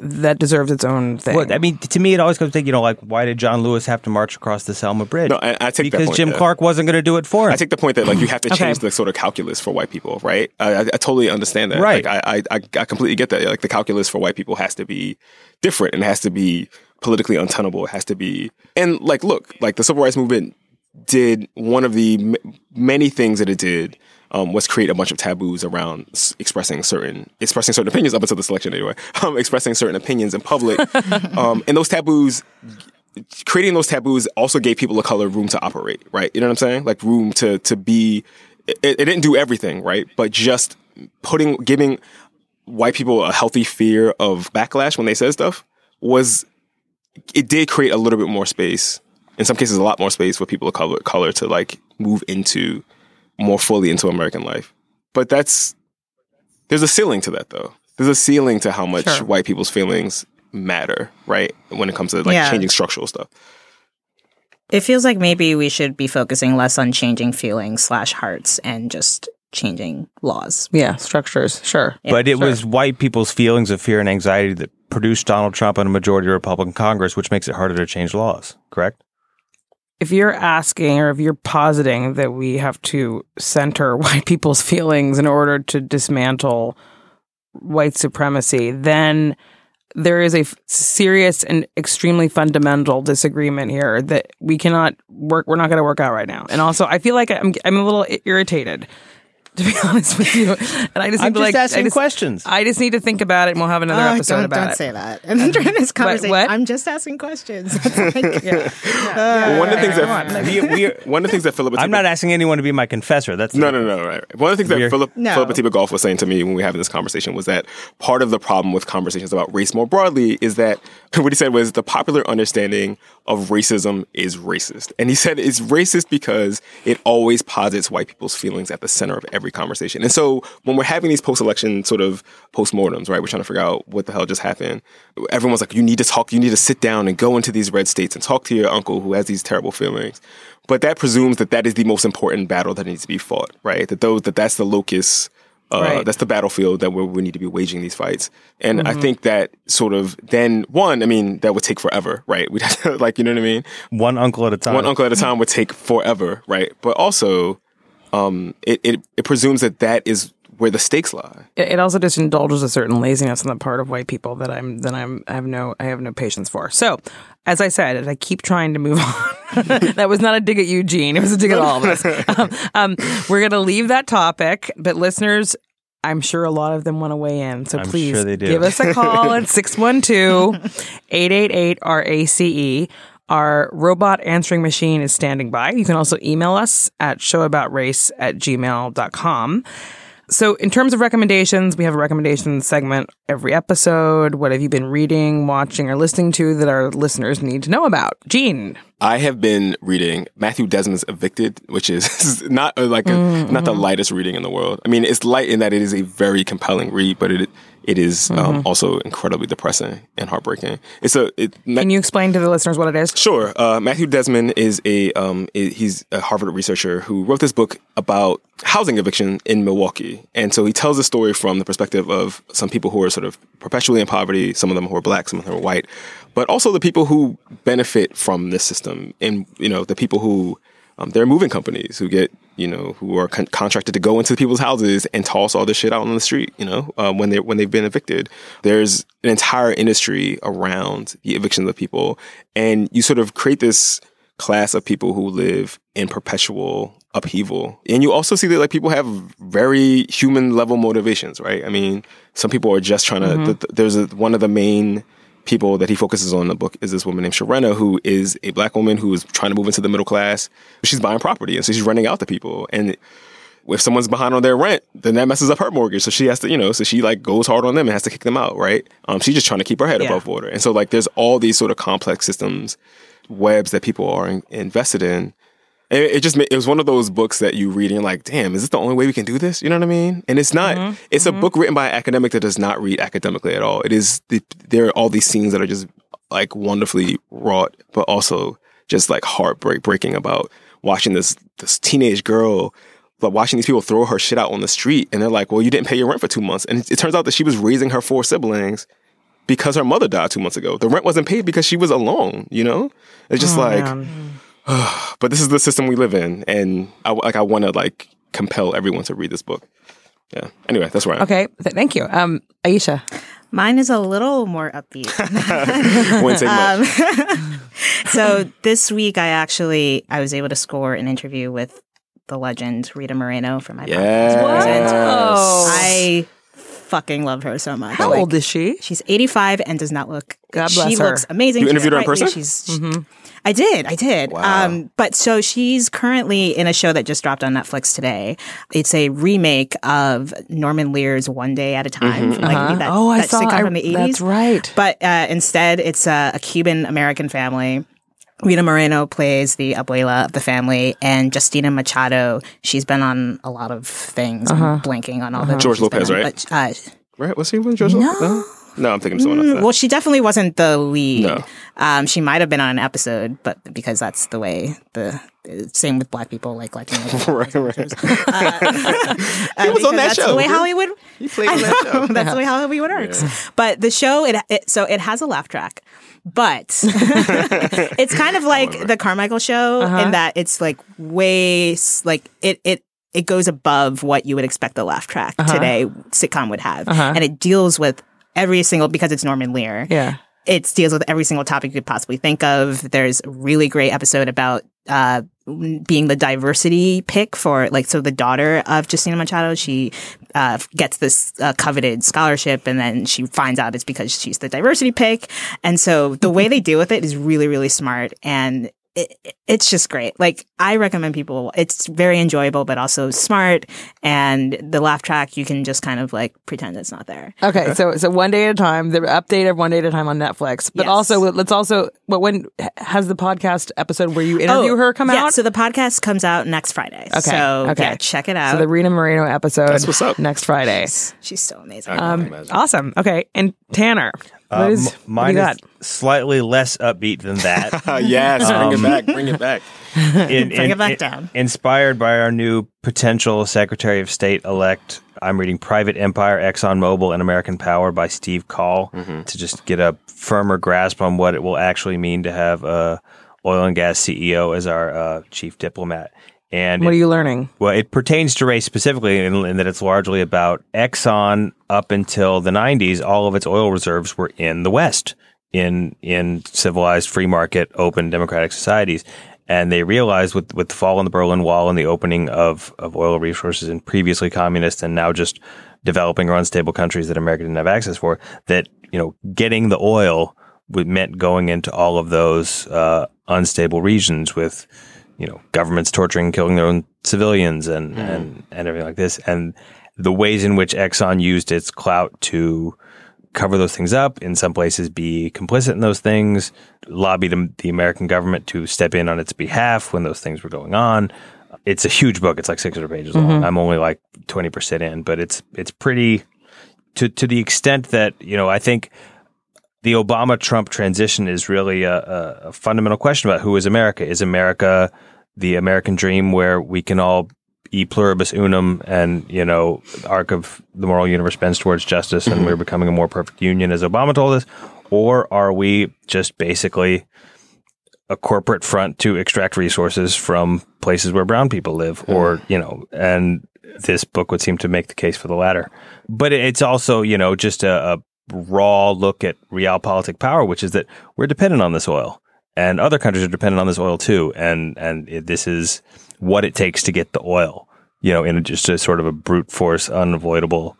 that deserves its own thing. Well, I mean, to me, it always comes to you know, like, why did John Lewis have to march across the Selma Bridge? No, I, I take that because point, Jim yeah. Clark wasn't going to do it for him. I take the point that like you have to Okay. change the sort of calculus for white people, right? I, I, I totally understand that. Right. Like, I, I, I completely get that. Like the calculus for white people has to be different and has to be politically untenable. It has to be, and like, look, like the civil rights movement did one of the m- many things that it did um, was create a bunch of taboos around s- expressing certain expressing certain opinions up until the selection anyway. Um, expressing certain opinions in public, um, and those taboos creating those taboos also gave people of color room to operate, right? You know what I'm saying? Like room to to be. It, it didn't do everything, right? But just putting giving white people a healthy fear of backlash when they said stuff was it did create a little bit more space. In some cases, a lot more space for people of color color to like move into more fully into American life. But that's there's a ceiling to that though. There's a ceiling to how much Sure. white people's feelings matter, right? When it comes to like Yeah. changing structural stuff. It feels like maybe we should be focusing less on changing feelings slash hearts and just changing laws. yeah, structures, sure. but it was white people's feelings of fear and anxiety that produced Donald Trump and a majority Republican Congress, which makes it harder to change laws. Correct? If you're asking or if you're positing that we have to center white people's feelings in order to dismantle white supremacy, then there is a f- serious and extremely fundamental disagreement here that we cannot work. We're not going to work out right now. And also, I feel like I'm I'm a little irritated. To be honest with you, and I just I'm need to just like asking I just, questions. I just need to think about it, and we'll have another Oh, episode don't, about don't it. say that. And during this conversation, what? I'm just asking questions. It's like- Well, one of the things that we, we one of the things that Phillip I'm not asking anyone to be my confessor. That's No, no, no, right. One of the things that Phillip No. Phillip Atiba Goff was saying to me when we were having this conversation was that part of the problem with conversations about race more broadly is that what he said was the popular understanding of racism is racist. And he said it's racist because it always posits white people's feelings at the center of every conversation. And so when we're having these post election sort of postmortems, right, we're trying to figure out what the hell just happened. Everyone's like, you need to talk, you need to sit down and go into these red states and talk to your uncle who has these terrible feelings. But that presumes that that is the most important battle that needs to be fought, right? That those that that's the locus uh, Right. That's the battlefield that we need to be waging these fights. And I think that sort of then one, I mean, that would take forever, right? We'd have to, like, you know what I mean? one uncle at a time. One uncle at a time would take forever, right? But also, um, it, it, it presumes that that is where the stakes lie. it it also just indulges a certain laziness on the part of white people that I'm that I'm I have no I have no patience for. So, as I said, as I keep trying to move on, that was not a dig at Eugene. It was a dig at all of us. Um, um, we're gonna leave that topic, but listeners. I'm sure a lot of them want to weigh in. So I'm please sure give us a call at 612-888-RACE. Our robot answering machine is standing by. You can also email us at showaboutrace at gmail.com. So, in terms of recommendations, we have a recommendation segment every episode. What have you been reading, watching, or listening to that our listeners need to know about? Gene. I have been reading Matthew Desmond's Evicted, which is not uh, like a, not the lightest reading in the world. I mean, it's light in that it is a very compelling read, but it it is, um, also incredibly depressing and heartbreaking. It's a it, Can you explain to the listeners what it is? Sure. Uh, Matthew Desmond is a um, he's a Harvard researcher who wrote this book about housing eviction in Milwaukee, and so he tells the story from the perspective of some people who are sort of perpetually in poverty, some of them who are black, some of them who are white, but also the people who benefit from this system, and you know the people who um, they're moving companies who get you know who are con- contracted to go into people's houses and toss all this shit out on the street. You know uh, when they when they've been evicted. There's an entire industry around the evictions of people, and you sort of create this class of people who live in perpetual upheaval. And you also see that like people have very human level motivations, right? I mean, some people are just trying to. th- th- there's a, one of the main people that he focuses on in the book is this woman named Sherrena, who is a black woman who is trying to move into the middle class. She's buying property, and so she's renting out to people. And if someone's behind on their rent, then that messes up her mortgage. So she has to, you know, so she like goes hard on them and has to kick them out, right? Um, she's just trying to keep her head Yeah. above water. And so like there's all these sort of complex systems, webs that people are in, invested in. And it, it just ma- it was one of those books that you read and you're like, damn, is this the only way we can do this? You know what I mean? And it's not. Mm-hmm, it's a mm-hmm. book written by an academic that does not read academically at all. It is the, there are all these scenes that are just like wonderfully wrought, but also just like heartbreak breaking about watching this this teenage girl. But watching these people throw her shit out on the street, and they're like, "Well, you didn't pay your rent for two months," and it, it turns out that she was raising her four siblings because her mother died two months ago. The rent wasn't paid because she was alone. You know, it's just oh, like, Man. Mm-hmm. but this is the system we live in, and I like I want to like compel everyone to read this book. Yeah. Anyway, that's where I am. Okay, th- thank you. Um, Aisha. Mine is a little more upbeat. Wouldn't take Um, so this week, I actually I was able to score an interview with the legend Rita Moreno from my Yes. podcast. Oh. I fucking love her so much. How Like, old is she? She's 85 and does not look. God she bless her. looks amazing. You She's interviewed her in sprightly. person? She's. I did. I did. Wow. Um, but so she's currently in a show that just dropped on Netflix today. It's a remake of Norman Lear's One Day at a Time. from, Like, that, oh, I that saw. I- from the 80s. That's right. But uh, instead, it's a, a Cuban American family. Rita Moreno plays the abuela of the family, and Justina Machado. She's been on a lot of things. I'm blanking on all the George Lopez, on, right? But, uh, Right? Was he with George? no, Lopez? No, I'm thinking of someone else. Mm, then. Well, she definitely wasn't the lead. No. Um, she might have been on an episode, but because that's the way the same with black people, like Latino people. right, right. Uh, uh, He was on because that that's show. The way Hollywood. He played on that show. That's the way Hollywood works. But the show, it, it so it has a laugh track, but it's kind of like the Carmichael show uh-huh. in that it's like way like it it it goes above what you would expect the laugh track uh-huh. today sitcom would have, uh-huh. and it deals with every single because it's Norman Lear Yeah. it deals with every single topic you could possibly think of. There's a really great episode about uh, being the diversity pick for like so the daughter of Justina Machado. She uh, gets this uh, coveted scholarship, and then she finds out it's because she's the diversity pick. And so the way they deal with it is really really smart and. It, it's just great. Like I recommend people. It's very enjoyable, but also smart. And the laugh track, you can just kind of like pretend it's not there. Okay, so so one day at a time. The update of one day at a time on Netflix. But Yes. also, let's also. But when has the podcast episode where you interview oh, her come Oh, yeah, out? So the podcast comes out next Friday. Okay, So okay. yeah, check it out. So the Rita Moreno episode. That's what's up. Next Friday. She's so amazing. Um, I can. Awesome. Okay, and Tanner, what Uh, is m- mine do is got? slightly less upbeat than that. Uh, yes, bring it back. Bring it back. in, Bring it back down. Inspired by our new potential Secretary of State elect, I'm reading Private Empire, ExxonMobil, and American Power by Steve Coll to just get a firmer grasp on what it will actually mean to have a oil and gas CEO as our uh, chief diplomat. And What it- are you learning? well, it pertains to race specifically in, in that it's largely about Exxon up until the 90s. All of its oil reserves were in the West, in in civilized, free market, open, democratic societies. And they realized with, with the fall of the Berlin Wall and the opening of, of oil resources in previously communist and now just developing or unstable countries that America didn't have access for, that, you know, getting the oil would meant going into all of those uh, unstable regions with, you know, governments torturing, and killing their own civilians and, mm-hmm. and, and everything like this. And the ways in which Exxon used its clout to cover those things up, in some places be complicit in those things, lobby the, the American government to step in on its behalf when those things were going on. It's a huge book. It's like 600 pages long. Mm-hmm. I'm only like 20% in, but it's, it's pretty to, to the extent that, you know, I think the Obama Trump transition is really a, a, a fundamental question about who is America. Is America the American dream where we can all e pluribus unum and, you know, the arc of the moral universe bends towards justice and we're becoming a more perfect union, as Obama told us? Or are we just basically a corporate front to extract resources from places where brown people live hmm. or you know and this book would seem to make the case for the latter. But it's also you know just a, a raw look at realpolitik power which is that we're dependent on this oil and other countries are dependent on this oil too and and it, this is what it takes to get the oil you know in a, just a sort of a brute force unavoidable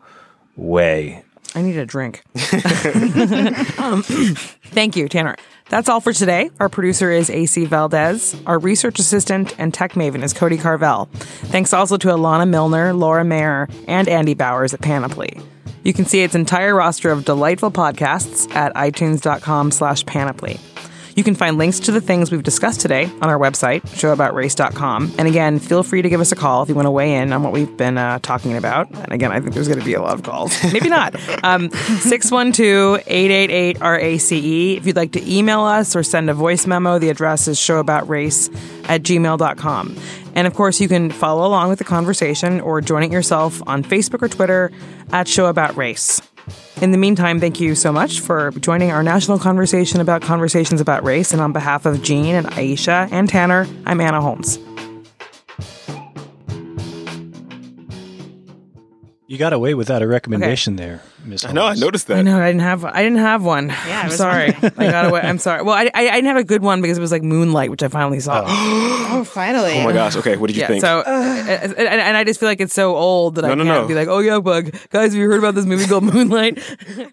way I need a drink. um, thank you, Tanner. That's all for today. Our producer is AC Valdez. Our research assistant and tech maven is Cody Carvel. Thanks also to Alana Milner, Laura Mayer, and Andy Bowers at Panoply. You can see its entire roster of delightful podcasts at itunes.com slash panoply. You can find links to the things we've discussed today on our website, showaboutrace.com. And again, feel free to give us a call if you want to weigh in on what we've been uh, talking about. And again, I think there's going to be a lot of calls. Maybe not. Um, 612-888-RACE. E. If you'd like to email us or send a voice memo, the address is showaboutrace at gmail.com. And of course, you can follow along with the conversation or join it yourself on Facebook or Twitter at Show About Race. In the meantime, thank you so much for joining our national conversation about conversations about race. And on behalf of Gene and Aisha and Tanner, I'm Anna Holmes. You got away without a recommendation there, Miss. I know. I Holmes. noticed I that. know I didn't have I didn't have one. I I'm sorry. I got away. I'm sorry. Well, I, I, I didn't have a good one because it was like Moonlight, which I finally saw. oh, oh finally. Oh my gosh. Okay. What did you yeah. think? So, and, and and I just feel like it's so old that I No, no, can't no. be like, oh yeah, bug guys, have you heard about this movie called Moonlight?